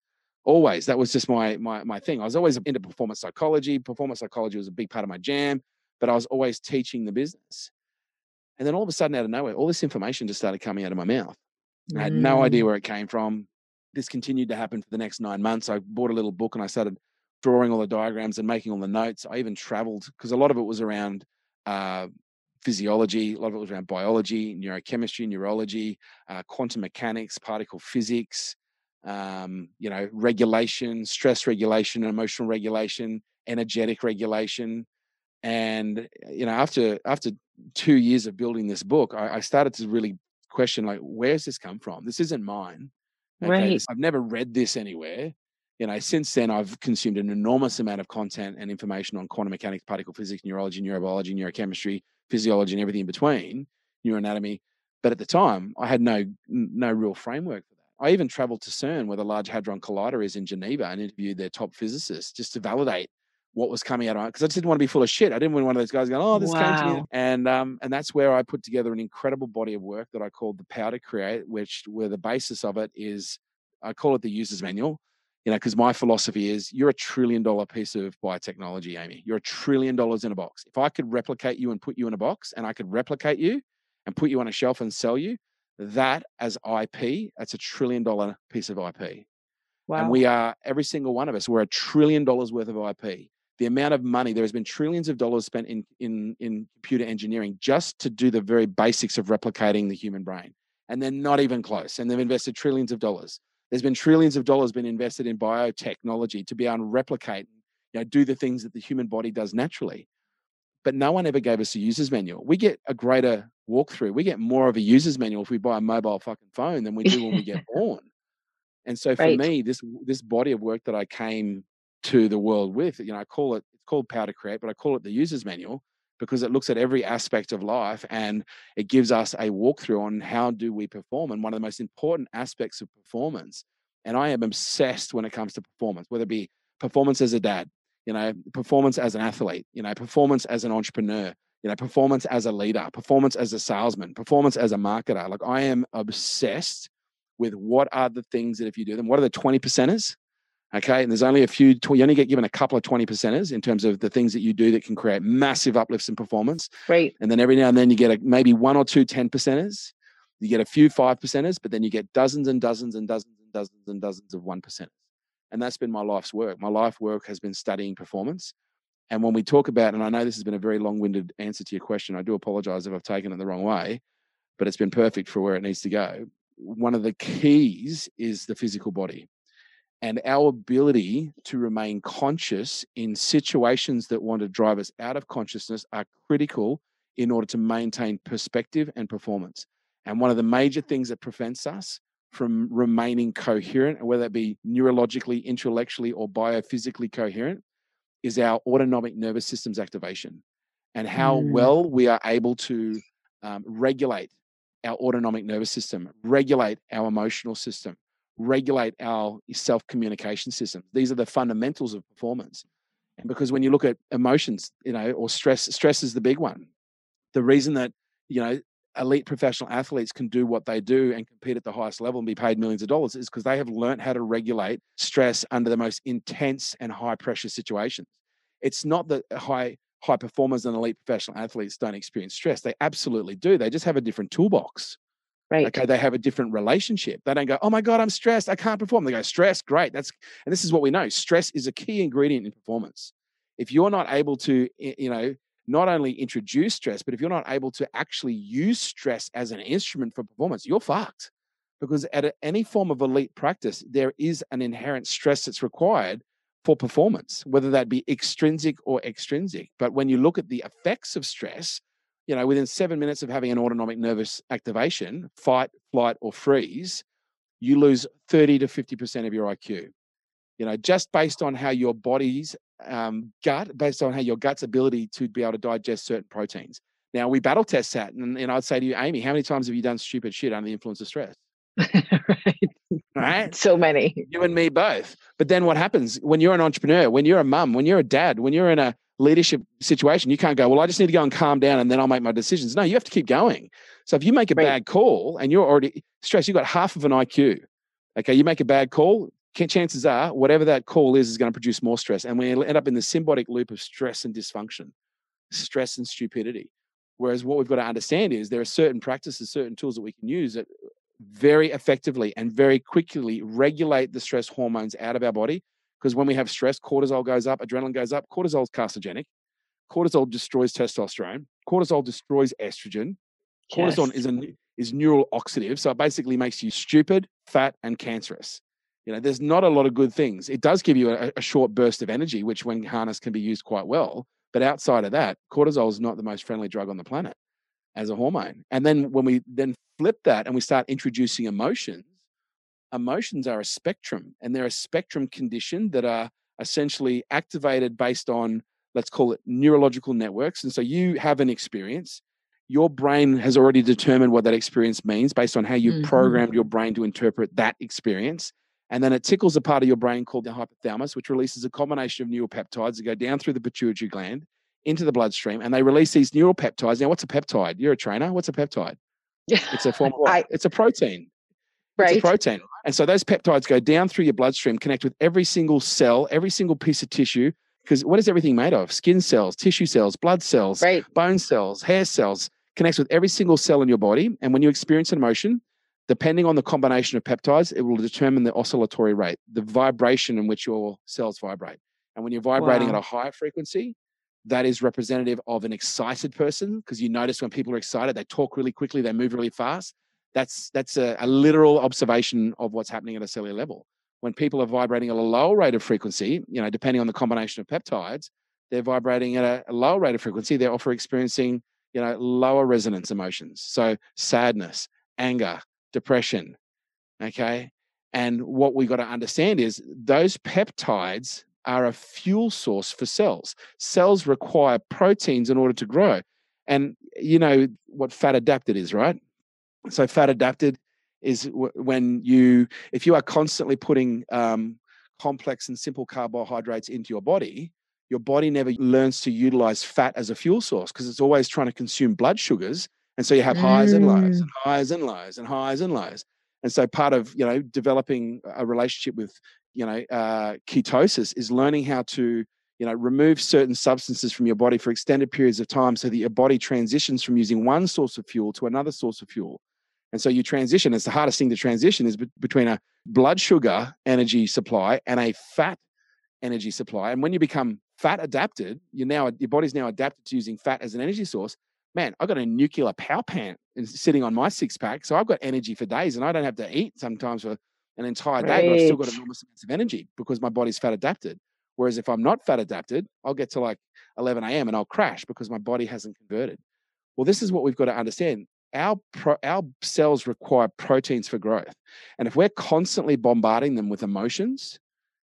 always. That was just my my my thing. I was always into performance psychology. Performance psychology was a big part of my jam but i was always teaching the business. And then all of a sudden out of nowhere all this information just started coming out of my mouth. I had no idea mm. where it came from this continued to happen for the next nine months i bought a little book and i started drawing all the diagrams and making all the notes i even traveled because a lot of it was around uh, physiology a lot of it was around biology neurochemistry neurology uh, quantum mechanics particle physics um, you know, regulation, stress regulation, and emotional regulation, energetic regulation. And you know, after after two years of building this book, I, I started to really question like, where's this come from? This isn't mine. Okay? Right. I've never read this anywhere. You know, since then I've consumed an enormous amount of content and information on quantum mechanics, particle physics, neurology, neurobiology, neurochemistry, physiology, and everything in between, neuroanatomy. But at the time, I had no no real framework for that. I even traveled to CERN, where the Large Hadron Collider is in Geneva, and interviewed their top physicists just to validate what was coming out of it because I just didn't want to be full of shit. I didn't want one of those guys going, "Oh, this wow. came to me," and um, and that's where I put together an incredible body of work that I called the Power to Create, which where the basis of it is I call it the user's manual. You know, because my philosophy is you're a trillion dollar piece of biotechnology, Amy. You're a trillion dollars in a box. If I could replicate you and put you in a box, and I could replicate you and put you on a shelf and sell you, that as IP, that's a trillion dollar piece of IP. Wow. And we are every single one of us. We're a trillion dollars worth of IP the amount of money there has been trillions of dollars spent in in in computer engineering just to do the very basics of replicating the human brain and they're not even close and they've invested trillions of dollars. There's been trillions of dollars been invested in biotechnology to be able to replicate you know do the things that the human body does naturally. But no one ever gave us a user's manual. We get a greater walkthrough. We get more of a user's manual if we buy a mobile fucking phone than we do when we get [LAUGHS] born. And so for right. me this this body of work that i came to the world with. You know, I call it it's called Power to Create, but I call it the user's manual because it looks at every aspect of life and it gives us a walkthrough on how do we perform. And one of the most important aspects of performance, and I am obsessed when it comes to performance, whether it be performance as a dad, you know, performance as an athlete, you know, performance as an entrepreneur, you know, performance as a leader, performance as a salesman, performance as a marketer. Like I am obsessed with what are the things that if you do them, what are the 20 percenters? Okay. And there's only a few, you only get given a couple of 20 percenters in terms of the things that you do that can create massive uplifts in performance. Right. And then every now and then you get a, maybe one or two 10 percenters. You get a few five percenters, but then you get dozens and dozens and dozens and dozens and dozens of one percenters. And that's been my life's work. My life work has been studying performance. And when we talk about, and I know this has been a very long winded answer to your question, I do apologize if I've taken it the wrong way, but it's been perfect for where it needs to go. One of the keys is the physical body and our ability to remain conscious in situations that want to drive us out of consciousness are critical in order to maintain perspective and performance. And one of the major things that prevents us from remaining coherent, whether it be neurologically, intellectually, or biophysically coherent, is our autonomic nervous system's activation and how mm. well we are able to um, regulate our autonomic nervous system, regulate our emotional system, regulate our self communication systems. These are the fundamentals of performance. And because when you look at emotions, you know, or stress, stress is the big one. The reason that, you know, elite professional athletes can do what they do and compete at the highest level and be paid millions of dollars is because they have learned how to regulate stress under the most intense and high pressure situations. It's not that high high performers and elite professional athletes don't experience stress. They absolutely do. They just have a different toolbox. Right. Okay. They have a different relationship. They don't go, oh my God, I'm stressed. I can't perform. They go, stress, great. That's and this is what we know. Stress is a key ingredient in performance. If you're not able to, you know, not only introduce stress, but if you're not able to actually use stress as an instrument for performance, you're fucked. Because at any form of elite practice, there is an inherent stress that's required for performance, whether that be extrinsic or extrinsic. But when you look at the effects of stress, you know, within seven minutes of having an autonomic nervous activation, fight, flight, or freeze, you lose 30 to 50% of your IQ. You know, just based on how your body's um, gut, based on how your gut's ability to be able to digest certain proteins. Now, we battle test that. And, and I'd say to you, Amy, how many times have you done stupid shit under the influence of stress? [LAUGHS] right. Right. So many. You and me both. But then what happens when you're an entrepreneur, when you're a mum, when you're a dad, when you're in a leadership situation. You can't go, well, I just need to go and calm down and then I'll make my decisions. No, you have to keep going. So if you make a right. bad call and you're already stressed, you've got half of an IQ. Okay, you make a bad call, chances are whatever that call is is going to produce more stress. And we end up in the symbiotic loop of stress and dysfunction, stress and stupidity. Whereas what we've got to understand is there are certain practices, certain tools that we can use that very effectively and very quickly regulate the stress hormones out of our body because when we have stress, cortisol goes up, adrenaline goes up. Cortisol is carcinogenic. Cortisol destroys testosterone. Cortisol destroys estrogen. Cortisol yes. is a is neural oxidative, so it basically makes you stupid, fat, and cancerous. You know, there's not a lot of good things. It does give you a, a short burst of energy, which when harnessed can be used quite well. But outside of that, cortisol is not the most friendly drug on the planet as a hormone. And then when we then flip that and we start introducing emotions, emotions are a spectrum and they're a spectrum condition that are essentially activated based on let's call it neurological networks and so you have an experience your brain has already determined what that experience means based on how you Mhm. programmed your brain to interpret that experience. And then it tickles a part of your brain called the hypothalamus, which releases a combination of neuropeptides that go down through the pituitary gland into the bloodstream. And they release these neuropeptides. Now, what's a peptide? You're a trainer. What's a peptide? It's a form of? [LAUGHS] I- It's a protein. It's a protein. And so those peptides go down through your bloodstream, connect with every single cell, every single piece of tissue. Because what is everything made of? Skin cells, tissue cells, blood cells, Right. bone cells, hair cells, connects with every single cell in your body. And when you experience an emotion, depending on the combination of peptides, it will determine the oscillatory rate, the vibration in which your cells vibrate. And when you're vibrating at a higher frequency, that is representative of an excited person because you notice when people are excited, they talk really quickly, they move really fast. That's that's a, a literal observation of what's happening at a cellular level. When people are vibrating at a lower rate of frequency, you know, depending on the combination of peptides, they're vibrating at a, a lower rate of frequency. They're often experiencing, you know, lower resonance emotions. So sadness, anger, depression. Okay. And what we've got to understand is those peptides are a fuel source for cells. Cells require proteins in order to grow. And you know what fat adapted is, right? So fat adapted is w- when you, if you are constantly putting um, complex and simple carbohydrates into your body, your body never learns to utilize fat as a fuel source because it's always trying to consume blood sugars. And so you have highs and lows and highs and lows and highs and lows. And so part of, you know, developing a relationship with, you know, uh, ketosis is learning how to, you know, remove certain substances from your body for extended periods of time so that your body transitions from using one source of fuel to another source of fuel. And so you transition. It's the hardest thing to transition is be- between a blood sugar energy supply and a fat energy supply. And when you become fat adapted, you now your body's now adapted to using fat as an energy source. Man, I've got a nuclear power plant sitting on my six pack, so I've got energy for days, and I don't have to eat sometimes for an entire day, but I've still got Right. enormous amounts of energy because my body's fat adapted. Whereas if I'm not fat adapted, I'll get to like 11 a.m. and I'll crash because my body hasn't converted. Well, this is what we've got to understand. Our pro, our cells require proteins for growth, and if we're constantly bombarding them with emotions,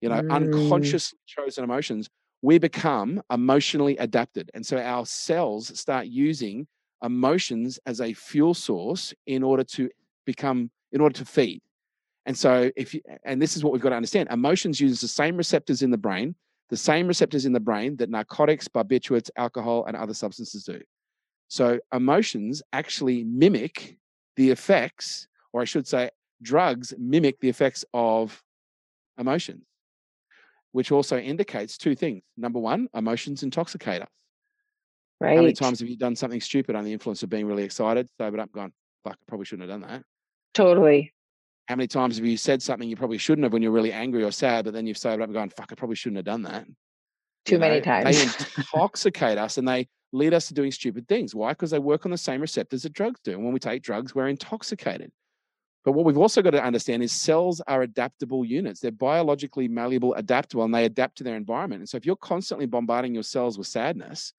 you know, Mm. unconsciously chosen emotions, we become emotionally adapted, and so our cells start using emotions as a fuel source in order to become, in order to feed. And so, if you, and this is what we've got to understand emotions use the same receptors in the brain, the same receptors in the brain that narcotics, barbiturates, alcohol, and other substances do. So, emotions actually mimic the effects, or I should say, drugs mimic the effects of emotions, which also indicates two things. Number one, emotions intoxicate us. Right. How many times have you done something stupid under the influence of being really excited, sobered up, gone, fuck, I probably shouldn't have done that? Totally. How many times have you said something you probably shouldn't have when you're really angry or sad, but then you've sobered up and gone, fuck, I probably shouldn't have done that? Too You many know, times. They [LAUGHS] intoxicate us and they lead us to doing stupid things. Why? Because they work on the same receptors that drugs do. And when we take drugs, we're intoxicated. But what we've also got to understand is cells are adaptable units. They're biologically malleable, adaptable, and they adapt to their environment. And so if you're constantly bombarding your cells with sadness,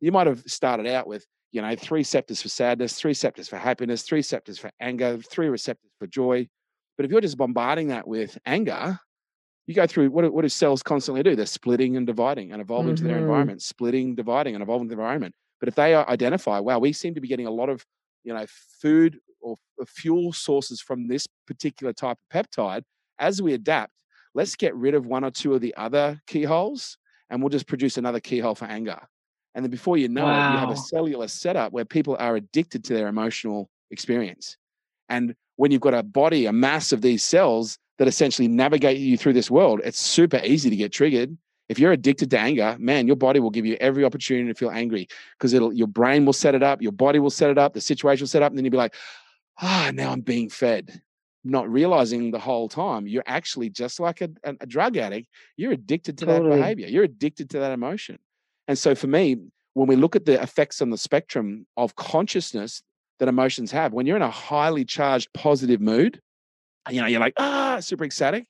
you might have started out with, you know, three receptors for sadness, three receptors for happiness, three receptors for anger, three receptors for joy. But if you're just bombarding that with anger, you go through what, do- what do cells constantly do? They're splitting and dividing and evolving to their environment, splitting, dividing, and evolving to their environment. But if they uh, identify, wow, we seem to be getting a lot of, you know, food or fuel sources from this particular type of peptide, as we adapt, let's get rid of one or two of the other keyholes and we'll just produce another keyhole for anger. And then before you know it, you have a cellular setup where people are addicted to their emotional experience. And when you've got a body, a mass of these cells that essentially navigate you through this world, it's super easy to get triggered. If you're addicted to anger, man, your body will give you every opportunity to feel angry because it'll your brain will set it up, your body will set it up, the situation will set up, and then you'll be like, ah, now I'm being fed. Not realizing the whole time you're actually just like a, a, a drug addict, you're addicted to Totally. that behavior, you're addicted to that emotion. And so for me, when we look at the effects on the spectrum of consciousness that emotions have, when you're in a highly charged positive mood, you know, you're like, ah, super ecstatic.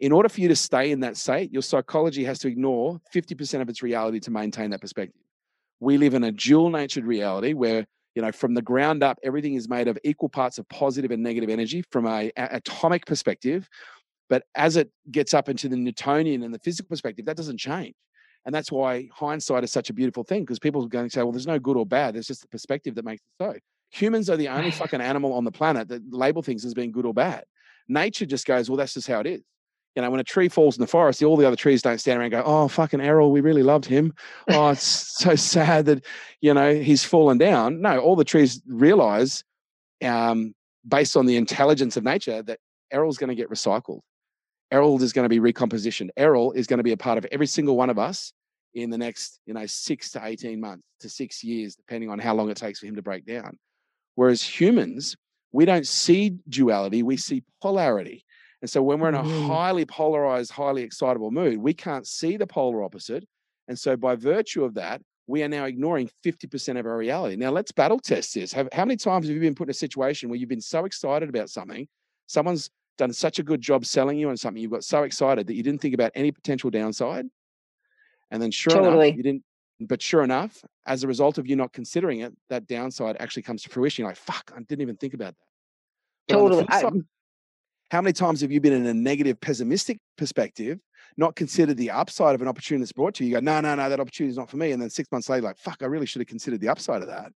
In order for you to stay in that state, your psychology has to ignore 50% of its reality to maintain that perspective. We live in a dual natured reality where, you know, from the ground up, everything is made of equal parts of positive and negative energy from a, a- atomic perspective. But as it gets up into the Newtonian and the physical perspective, that doesn't change. And that's why hindsight is such a beautiful thing because people are going to say, well, there's no good or bad. There's just the perspective that makes it so. Humans are the only [SIGHS] fucking animal on the planet that label things as being good or bad. Nature just goes, well, that's just how it is. You know, when a tree falls in the forest, all the other trees don't stand around and go, oh, fucking Errol, we really loved him. Oh, it's [LAUGHS] so sad that, you know, he's fallen down. No, all the trees realize, um, based on the intelligence of nature, that Errol's going to get recycled. Errol is going to be recompositioned. Errol is going to be a part of every single one of us in the next, you know, six to 18 months to six years, depending on how long it takes for him to break down. Whereas humans, we don't see duality, we see polarity. And so when we're in a mm-hmm. highly polarized, highly excitable mood, we can't see the polar opposite. And so by virtue of that, we are now ignoring 50% of our reality. Now let's battle test this. Have, how many times have you been put in a situation where you've been so excited about something, someone's done such a good job selling you on something, you've got so excited that you didn't think about any potential downside? And then sure totally. enough, you didn't but sure enough, as a result of you not considering it, that downside actually comes to fruition. You're like, fuck, I didn't even think about that. But totally. Side, how many times have you been in a negative, pessimistic perspective, not mm. considered the upside of an opportunity that's brought to you? You go, no, no, no, that opportunity is not for me. And then six months later, like, fuck, I really should have considered the upside of that.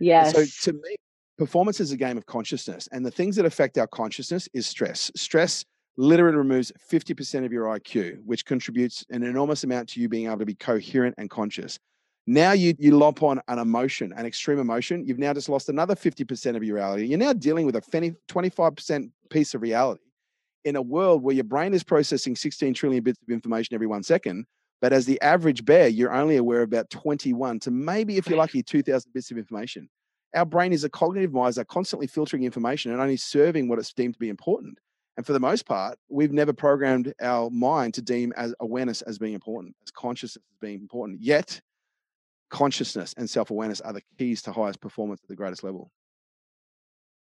Yes. So to me, performance is a game of consciousness. And the things that affect our consciousness is stress. Stress literally removes 50% of your IQ, which contributes an enormous amount to you being able to be coherent and conscious. Now you you lop on an emotion, an extreme emotion. You've now just lost another 50% of your reality. You're now dealing with a 25% piece of reality in a world where your brain is processing 16 trillion bits of information every one second. But as the average bear, you're only aware of about 21 to maybe, if you're lucky, 2,000 bits of information. Our brain is a cognitive miser, constantly filtering information and only serving what it's deemed to be important. And for the most part, we've never programmed our mind to deem as awareness as being important, as consciousness as being important. Yet, consciousness and self-awareness are the keys to highest performance at the greatest level.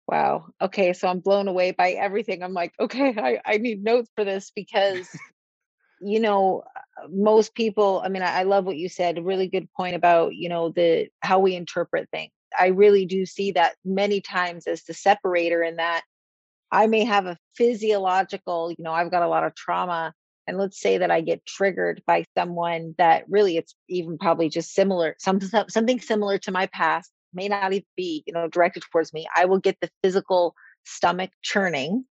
Wow. Okay. So I'm blown away by everything. I'm like, okay, I, I need notes for this because, you know, uh, most people, I mean, I, I love what you said. A really good point about, you know, the how we interpret things. I really do see that many times as the separator in that I may have a physiological, you know, I've got a lot of trauma. And let's say that I get triggered by someone that really it's even probably just similar, some, something similar to my past, may not even be, you know, directed towards me. I will get the physical stomach churning.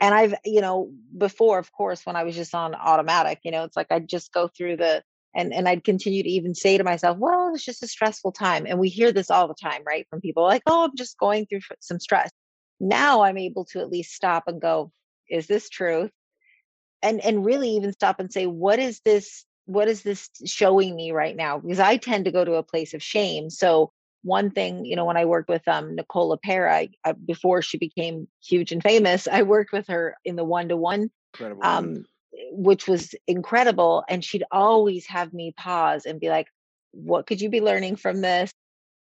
And I've, you know, before, of course, when I was just on automatic, you know, it's like I'd just go through the and and I'd continue to even say to myself, well, it's just a stressful time. And we hear this all the time, right? From people like, oh, I'm just going through some stress now i'm able to at least stop and go is this truth and and really even stop and say what is this what is this showing me right now? Because i tend to go to a place of shame. So one thing you know when i worked with um nicole LePera, I, before she became huge and famous i worked with her in the one-to-one um which was incredible. And she'd always have me pause and be like what could you be learning from this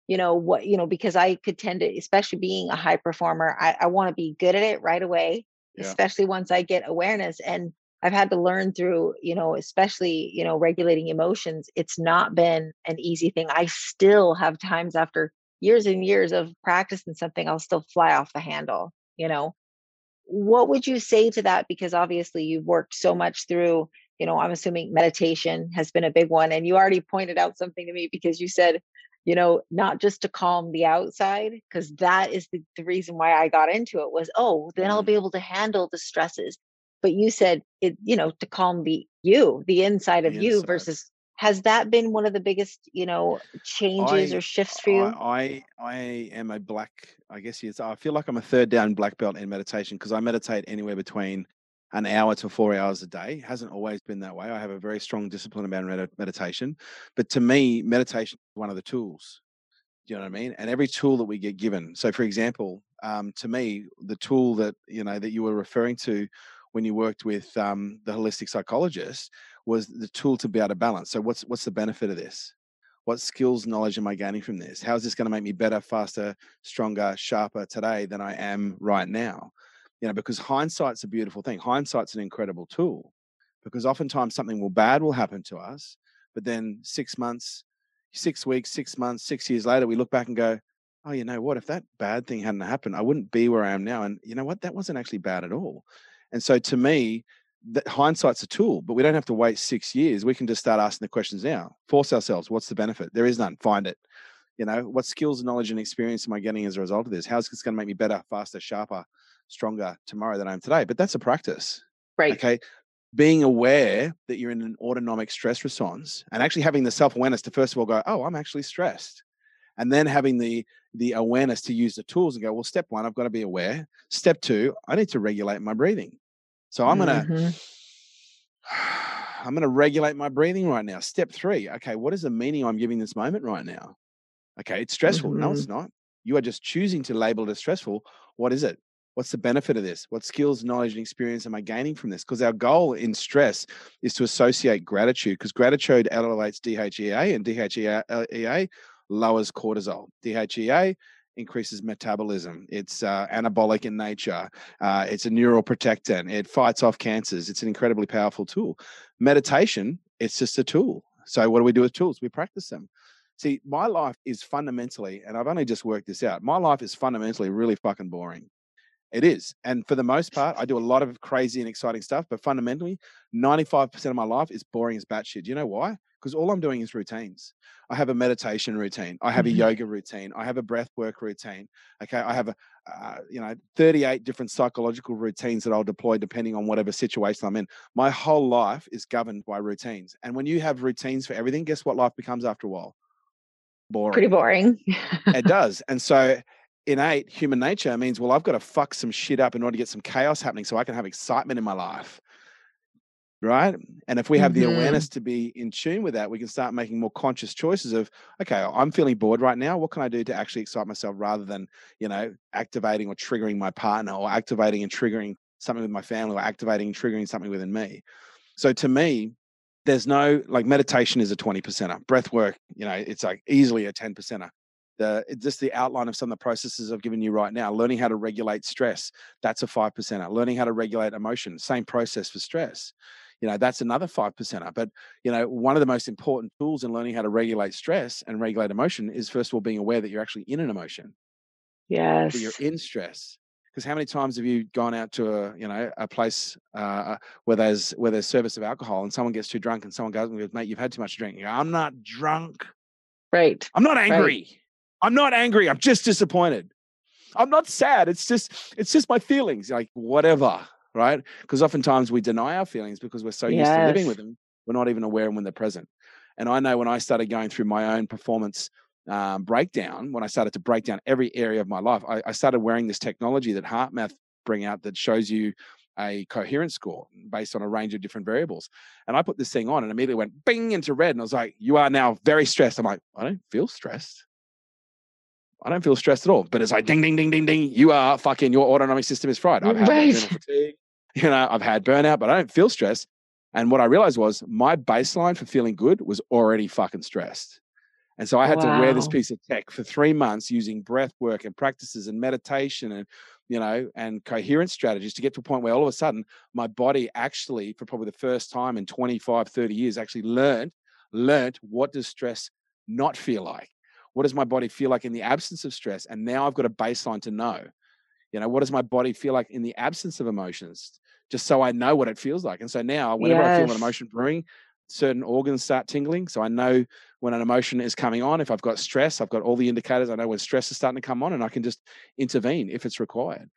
you know what you know because i could tend to especially being a high performer i, I want to be good at it right away yeah. especially once i get awareness and i've had to learn through you know especially you know regulating emotions it's not been an easy thing. I still have times after years and years of practicing something i'll still fly off the handle you know? What would you say to that? Because obviously you've worked so much through you know i'm assuming meditation has been a big one and you already pointed out something to me because you said you know not just to calm the outside because that is the, the reason why i got into it was oh then i'll mm-hmm. be able to handle the stresses but you said it you know to calm the you the inside of the you inside. versus has that been one of the biggest you know changes I, or shifts for you I, I i am a black i guess yes i feel like i'm a third dan black belt in meditation because i meditate anywhere between an hour to four hours a day. Hasn't always been that way. I have a very strong discipline about med- meditation, but to me, meditation is one of the tools. Do you know what I mean? And every tool that we get given. So, for example, um, to me, the tool that you know that you were referring to when you worked with um, the holistic psychologist was the tool to be able to balance. So, what's what's the benefit of this? What skills, knowledge am I gaining from this? How is this going to make me better, faster, stronger, sharper today than I am right now? You know, because hindsight's a beautiful thing. Hindsight's an incredible tool because oftentimes something will bad will happen to us, but then six months, six weeks, six months, six years later, we look back and go, oh, you know what? If that bad thing hadn't happened, I wouldn't be where I am now. And you know what? That wasn't actually bad at all. And so to me, that hindsight's a tool, but we don't have to wait six years. We can just start asking the questions now. Force ourselves. What's the benefit? There is none. Find it. You know, what skills, knowledge, and experience am I getting as a result of this? How's this going to make me better, faster, sharper, stronger tomorrow than I am today? But that's a practice. Right. Okay. Being aware that you're in an autonomic stress response and actually having the self-awareness to first of all go, oh, I'm actually stressed. And then having the the awareness to use the tools and go, well, step one, I've got to be aware. Step two, I need to regulate my breathing. So I'm gonna Mhm. [SIGHS] I'm gonna regulate my breathing right now. Step three, okay, what is the meaning I'm giving this moment right now? Okay, it's stressful. No, it's not. You are just choosing to label it as stressful. What is it? What's the benefit of this? What skills, knowledge, and experience am I gaining from this? Because our goal in stress is to associate gratitude, because gratitude elevates DHEA, and DHEA lowers cortisol. DHEA increases metabolism. It's uh, anabolic in nature. Uh, it's a neural protectant. It fights off cancers. It's an incredibly powerful tool. Meditation, it's just a tool. So, what do we do with tools? We practice them. See, my life is fundamentally, and I've only just worked this out, my life is fundamentally really fucking boring. It is. And for the most part, I do a lot of crazy and exciting stuff, but fundamentally, 95% of my life is boring as batshit. Do you know why? Because all I'm doing is routines. I have a meditation routine. I have a yoga routine. I have a breath work routine. Okay. I have a, uh, you know, 38 different psychological routines that I'll deploy depending on whatever situation I'm in. My whole life is governed by routines. And when you have routines for everything, guess what life becomes after a while? Boring Pretty boring. it [LAUGHS] does. And so innate human nature means, well, I've got to fuck some shit up in order to get some chaos happening so I can have excitement in my life. Right. And if we have the Mhm. awareness to be in tune with that, we can start making more conscious choices of, okay, I'm feeling bored right now. What can I do to actually excite myself rather than, you know, activating or triggering my partner or activating and triggering something with my family or activating and triggering something within me? So to me, there's no like meditation is a 20 percenter. Breath work, you know, it's like easily a 10 percenter the it's just the outline of some of the processes I've given you right now. Learning how to regulate stress, that's a five percenter. Learning how to regulate emotion, same process for stress. You know, that's another five percenter. But you know, one of the most important tools in learning how to regulate stress and regulate emotion is first of all being aware that you're actually in an emotion, yes. that you're in stress. Because how many times have you gone out to a you know a place uh, where there's where there's service of alcohol and someone gets too drunk and someone goes and goes, mate, you've had too much to drink. You go, I'm not drunk. Right. I'm not angry. I'm not angry. I'm just disappointed. I'm not sad. It's just it's just my feelings. Like whatever, right? Because oftentimes we deny our feelings because we're so used to living with them, we're not even aware when they're present. And I know when I started going through my own performance um, breakdown, when I started to break down every area of my life, I, I started wearing this technology that HeartMath bring out that shows you a coherence score based on a range of different variables. And I put this thing on and immediately went bing into red. And I was like, you are now very stressed. I'm like, I don't feel stressed. I don't feel stressed at all. But it's like ding, ding, ding, ding, ding. You are fucking your autonomic system is fried. I've had Right. fatigue. [LAUGHS] You know, I've had burnout, but I don't feel stressed. And what I realized was my baseline for feeling good was already fucking stressed. And so I had to wear this piece of tech for three months using breath work and practices and meditation and, you know, and coherence strategies to get to a point where all of a sudden my body actually, for probably the first time in 25, 30 years, actually learned, learned what does stress not feel like? What does my body feel like in the absence of stress? And now I've got a baseline to know. You know, what does my body feel like in the absence of emotions? Just so I know what it feels like. And so now, whenever I feel an emotion brewing, certain organs start tingling. So I know when an emotion is coming on. If I've got stress, I've got all the indicators. I know when stress is starting to come on, and I can just intervene if it's required.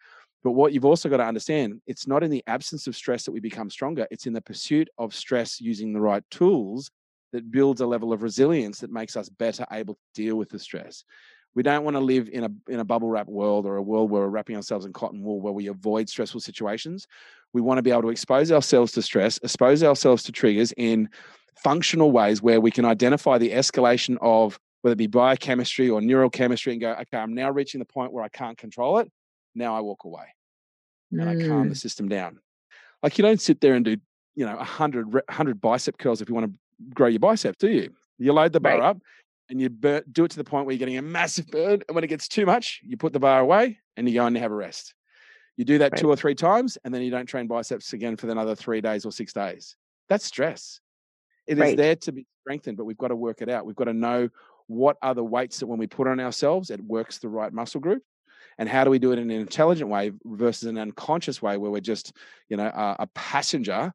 But what you've also got to understand, it's not in the absence of stress that we become stronger. It's in the pursuit of stress using the right tools that builds a level of resilience that makes us better able to deal with the stress. We don't want to live in a in a bubble wrap world or a world where we're wrapping ourselves in cotton wool where we avoid stressful situations. We want to be able to expose ourselves to stress, expose ourselves to triggers in functional ways where we can identify the escalation of whether it be biochemistry or neurochemistry and go, okay, I'm now reaching the point where I can't control it. Now I walk away and I calm Mm. the system down. Like you don't sit there and do, you know, 100, re- 100 bicep curls if you want to grow your biceps, do you? You load the bar Right. up and you bur- do it to the point where you're getting a massive burn. And when it gets too much, you put the bar away and you go and have a rest. You do that Right. two or three times and then you don't train biceps again for another three days or six days. That's stress. It is Right. there to be strengthened, but we've got to work it out. We've got to know what are the weights that when we put on ourselves, it works the right muscle group. and how do we do it in an intelligent way versus an unconscious way where we're just you know a, a passenger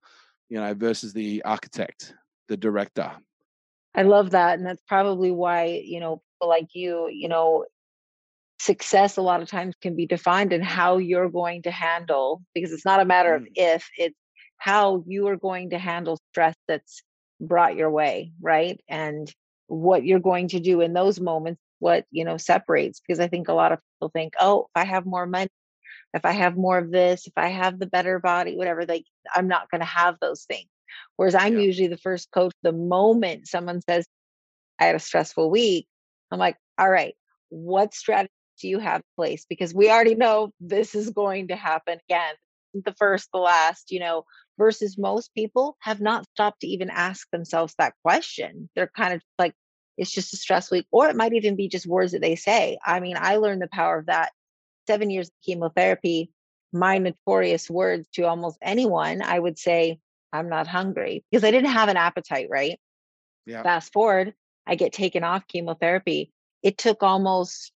you know versus the architect the director i love that and that's probably why you know people like you you know success a lot of times can be defined in how you're going to handle because it's not a matter mm. of if it's how you are going to handle stress that's brought your way right and what you're going to do in those moments what you know separates because i think a lot of people think oh if i have more money if i have more of this if i have the better body whatever like i'm not going to have those things whereas i'm yeah. usually the first coach the moment someone says i had a stressful week i'm like all right what strategy do you have in place because we already know this is going to happen again the first the last you know versus most people have not stopped to even ask themselves that question they're kind of like it's just a stress week, or it might even be just words that they say. I mean, I learned the power of that. Seven years of chemotherapy, my notorious words to almost anyone, I would say, I'm not hungry because I didn't have an appetite, right? Yeah. Fast forward, I get taken off chemotherapy. It took almost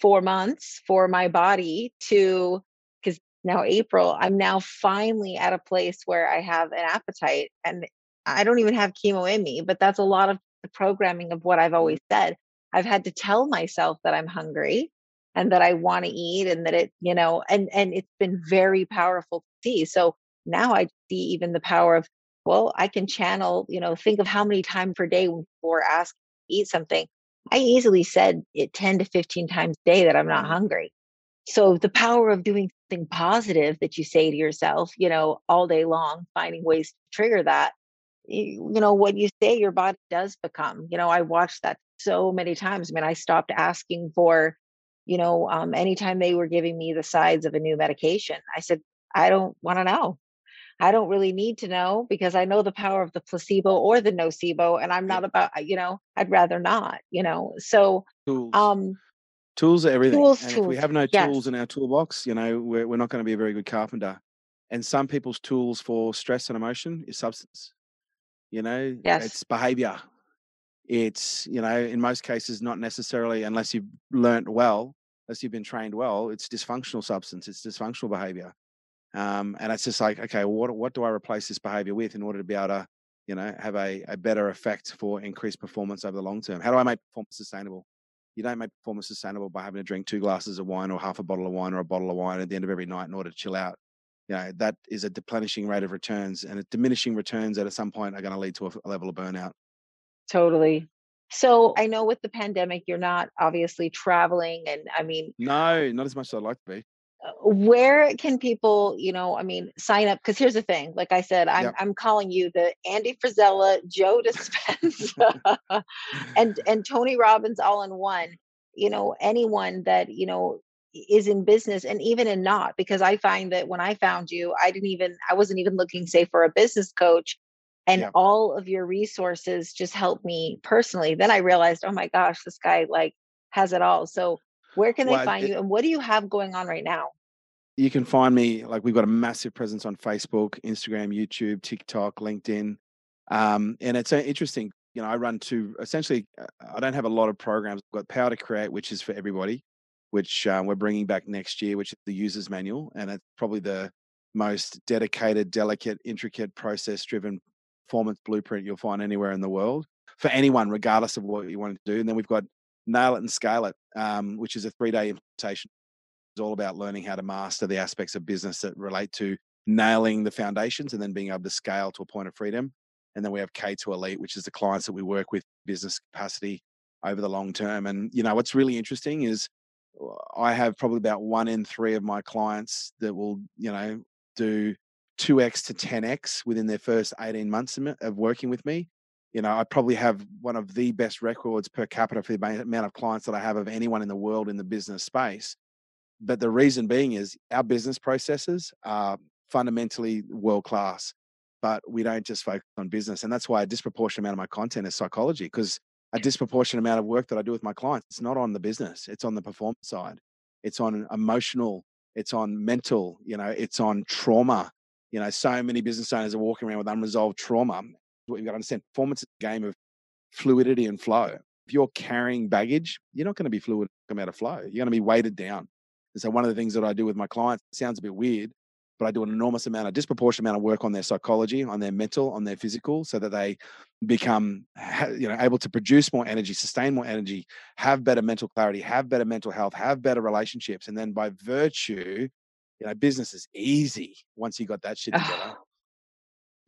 four months for my body to, because now April, I'm now finally at a place where I have an appetite and I don't even have chemo in me, but that's a lot of the programming of what I've always mm. said. I've had to tell myself that I'm hungry and that I want to eat and that it, you know, and and it's been very powerful to see. So now I see even the power of, well, I can channel, you know, think of how many times per day are asked eat something. I easily said it 10 to 15 times a day that I'm not mm-hmm. hungry. So the power of doing something positive that you say to yourself, you know, all day long, finding ways to trigger that you know what you say your body does become you know i watched that so many times i mean i stopped asking for you know um, anytime they were giving me the sides of a new medication i said i don't want to know i don't really need to know because i know the power of the placebo or the nocebo and i'm not about you know i'd rather not you know so tools. um tools are everything tools, and tools. if we have no tools yes. in our toolbox you know we're, we're not going to be a very good carpenter and some people's tools for stress and emotion is substance you know yes. it's behavior it's you know in most cases not necessarily unless you've learned well unless you've been trained well it's dysfunctional substance it's dysfunctional behavior um, and it's just like okay well, what what do i replace this behavior with in order to be able to you know have a, a better effect for increased performance over the long term? How do i make performance sustainable? You don't make performance sustainable by having to drink two glasses of wine or half a bottle of wine or a bottle of wine at the end of every night in order to chill out. You know that is a deplenishing rate of returns and a diminishing returns that at some point are going to lead to a level of burnout. Totally. So i know with the pandemic you're not obviously traveling and i mean no not as much as i'd like to be Uh, where can people you know i mean sign up because here's the thing like i said i'm, yep. I'm calling you the andy Frisella, joe [LAUGHS] dispenza and [LAUGHS] and tony robbins all in one you know anyone that you know is in business and even in not because i find that when i found you i didn't even i wasn't even looking say for a business coach and yeah. all of your resources just helped me personally then i realized oh my gosh this guy like has it all so where can they well, find it, you and what do you have going on right now you can find me like we've got a massive presence on facebook instagram youtube tiktok linkedin um, and it's uh, interesting you know i run two essentially uh, i don't have a lot of programs i've got power to create which is for everybody which uh, we're bringing back next year, which is the user's manual. And it's probably the most dedicated, delicate, intricate, process driven performance blueprint you'll find anywhere in the world for anyone, regardless of what you want to do. And then we've got Nail It and Scale It, um, which is a three day implementation. It's all about learning how to master the aspects of business that relate to nailing the foundations and then being able to scale to a point of freedom. And then we have K2 Elite, which is the clients that we work with, business capacity over the long term. And, you know, what's really interesting is I have probably about one in three of my clients that will, you know, do 2x to 10x within their first 18 months of working with me. You know, I probably have one of the best records per capita for the amount of clients that I have of anyone in the world in the business space. But the reason being is our business processes are fundamentally world class, but we don't just focus on business. And that's why a disproportionate amount of my content is psychology because a disproportionate amount of work that I do with my clients. It's not on the business, it's on the performance side. It's on emotional, it's on mental, you know, it's on trauma. You know, so many business owners are walking around with unresolved trauma. What you've got to understand performance is a game of fluidity and flow. If you're carrying baggage, you're not going to be fluid come out of flow. You're going to be weighted down. And so one of the things that I do with my clients sounds a bit weird, but I do an enormous amount, a disproportionate amount of work on their psychology, on their mental, on their physical, so that they become, you know, able to produce more energy, sustain more energy, have better mental clarity, have better mental health, have better relationships, and then by virtue, you know, business is easy once you got that shit [SIGHS] together.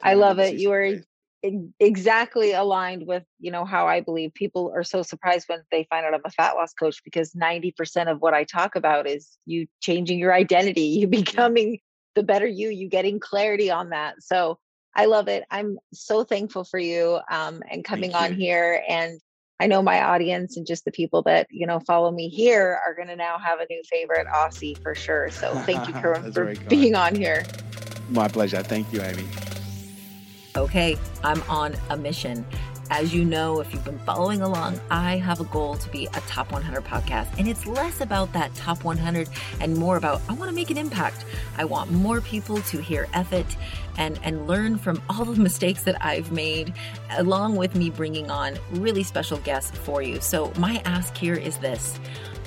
I love it. You are exactly aligned with you know how i believe. People are so surprised when they find out i'm a fat loss coach because 90% of what i talk about is you changing your identity you [LAUGHS] becoming the better you you getting clarity on that. So i love it. I'm so thankful for you um, and coming on here and i know my audience and just the people that you know follow me here are going to now have a new favorite aussie for sure. So thank you Kerwin, [LAUGHS] for being on here. My pleasure. Thank you amy Okay, I'm on a mission. As you know, if you've been following along, I have a goal to be a top 100 podcast. And it's less about that top 100 and more about I want to make an impact. I want more people to hear Effort and, and learn from all the [LAUGHS] mistakes that I've made, along with me bringing on really special guests for you. So, my ask here is this.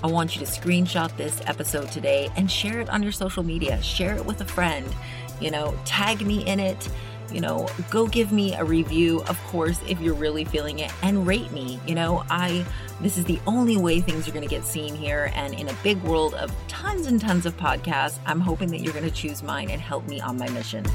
I want you to screenshot this episode today and share it on your social media. Share it with a friend. You know, tag me in it you know, go give me a review, of course, if you're really feeling it, and rate me. You know, I, this is the only way things are going to get seen here. And in a big world of tons and tons of podcasts, I'm hoping that you're going to choose mine and help me on my mission.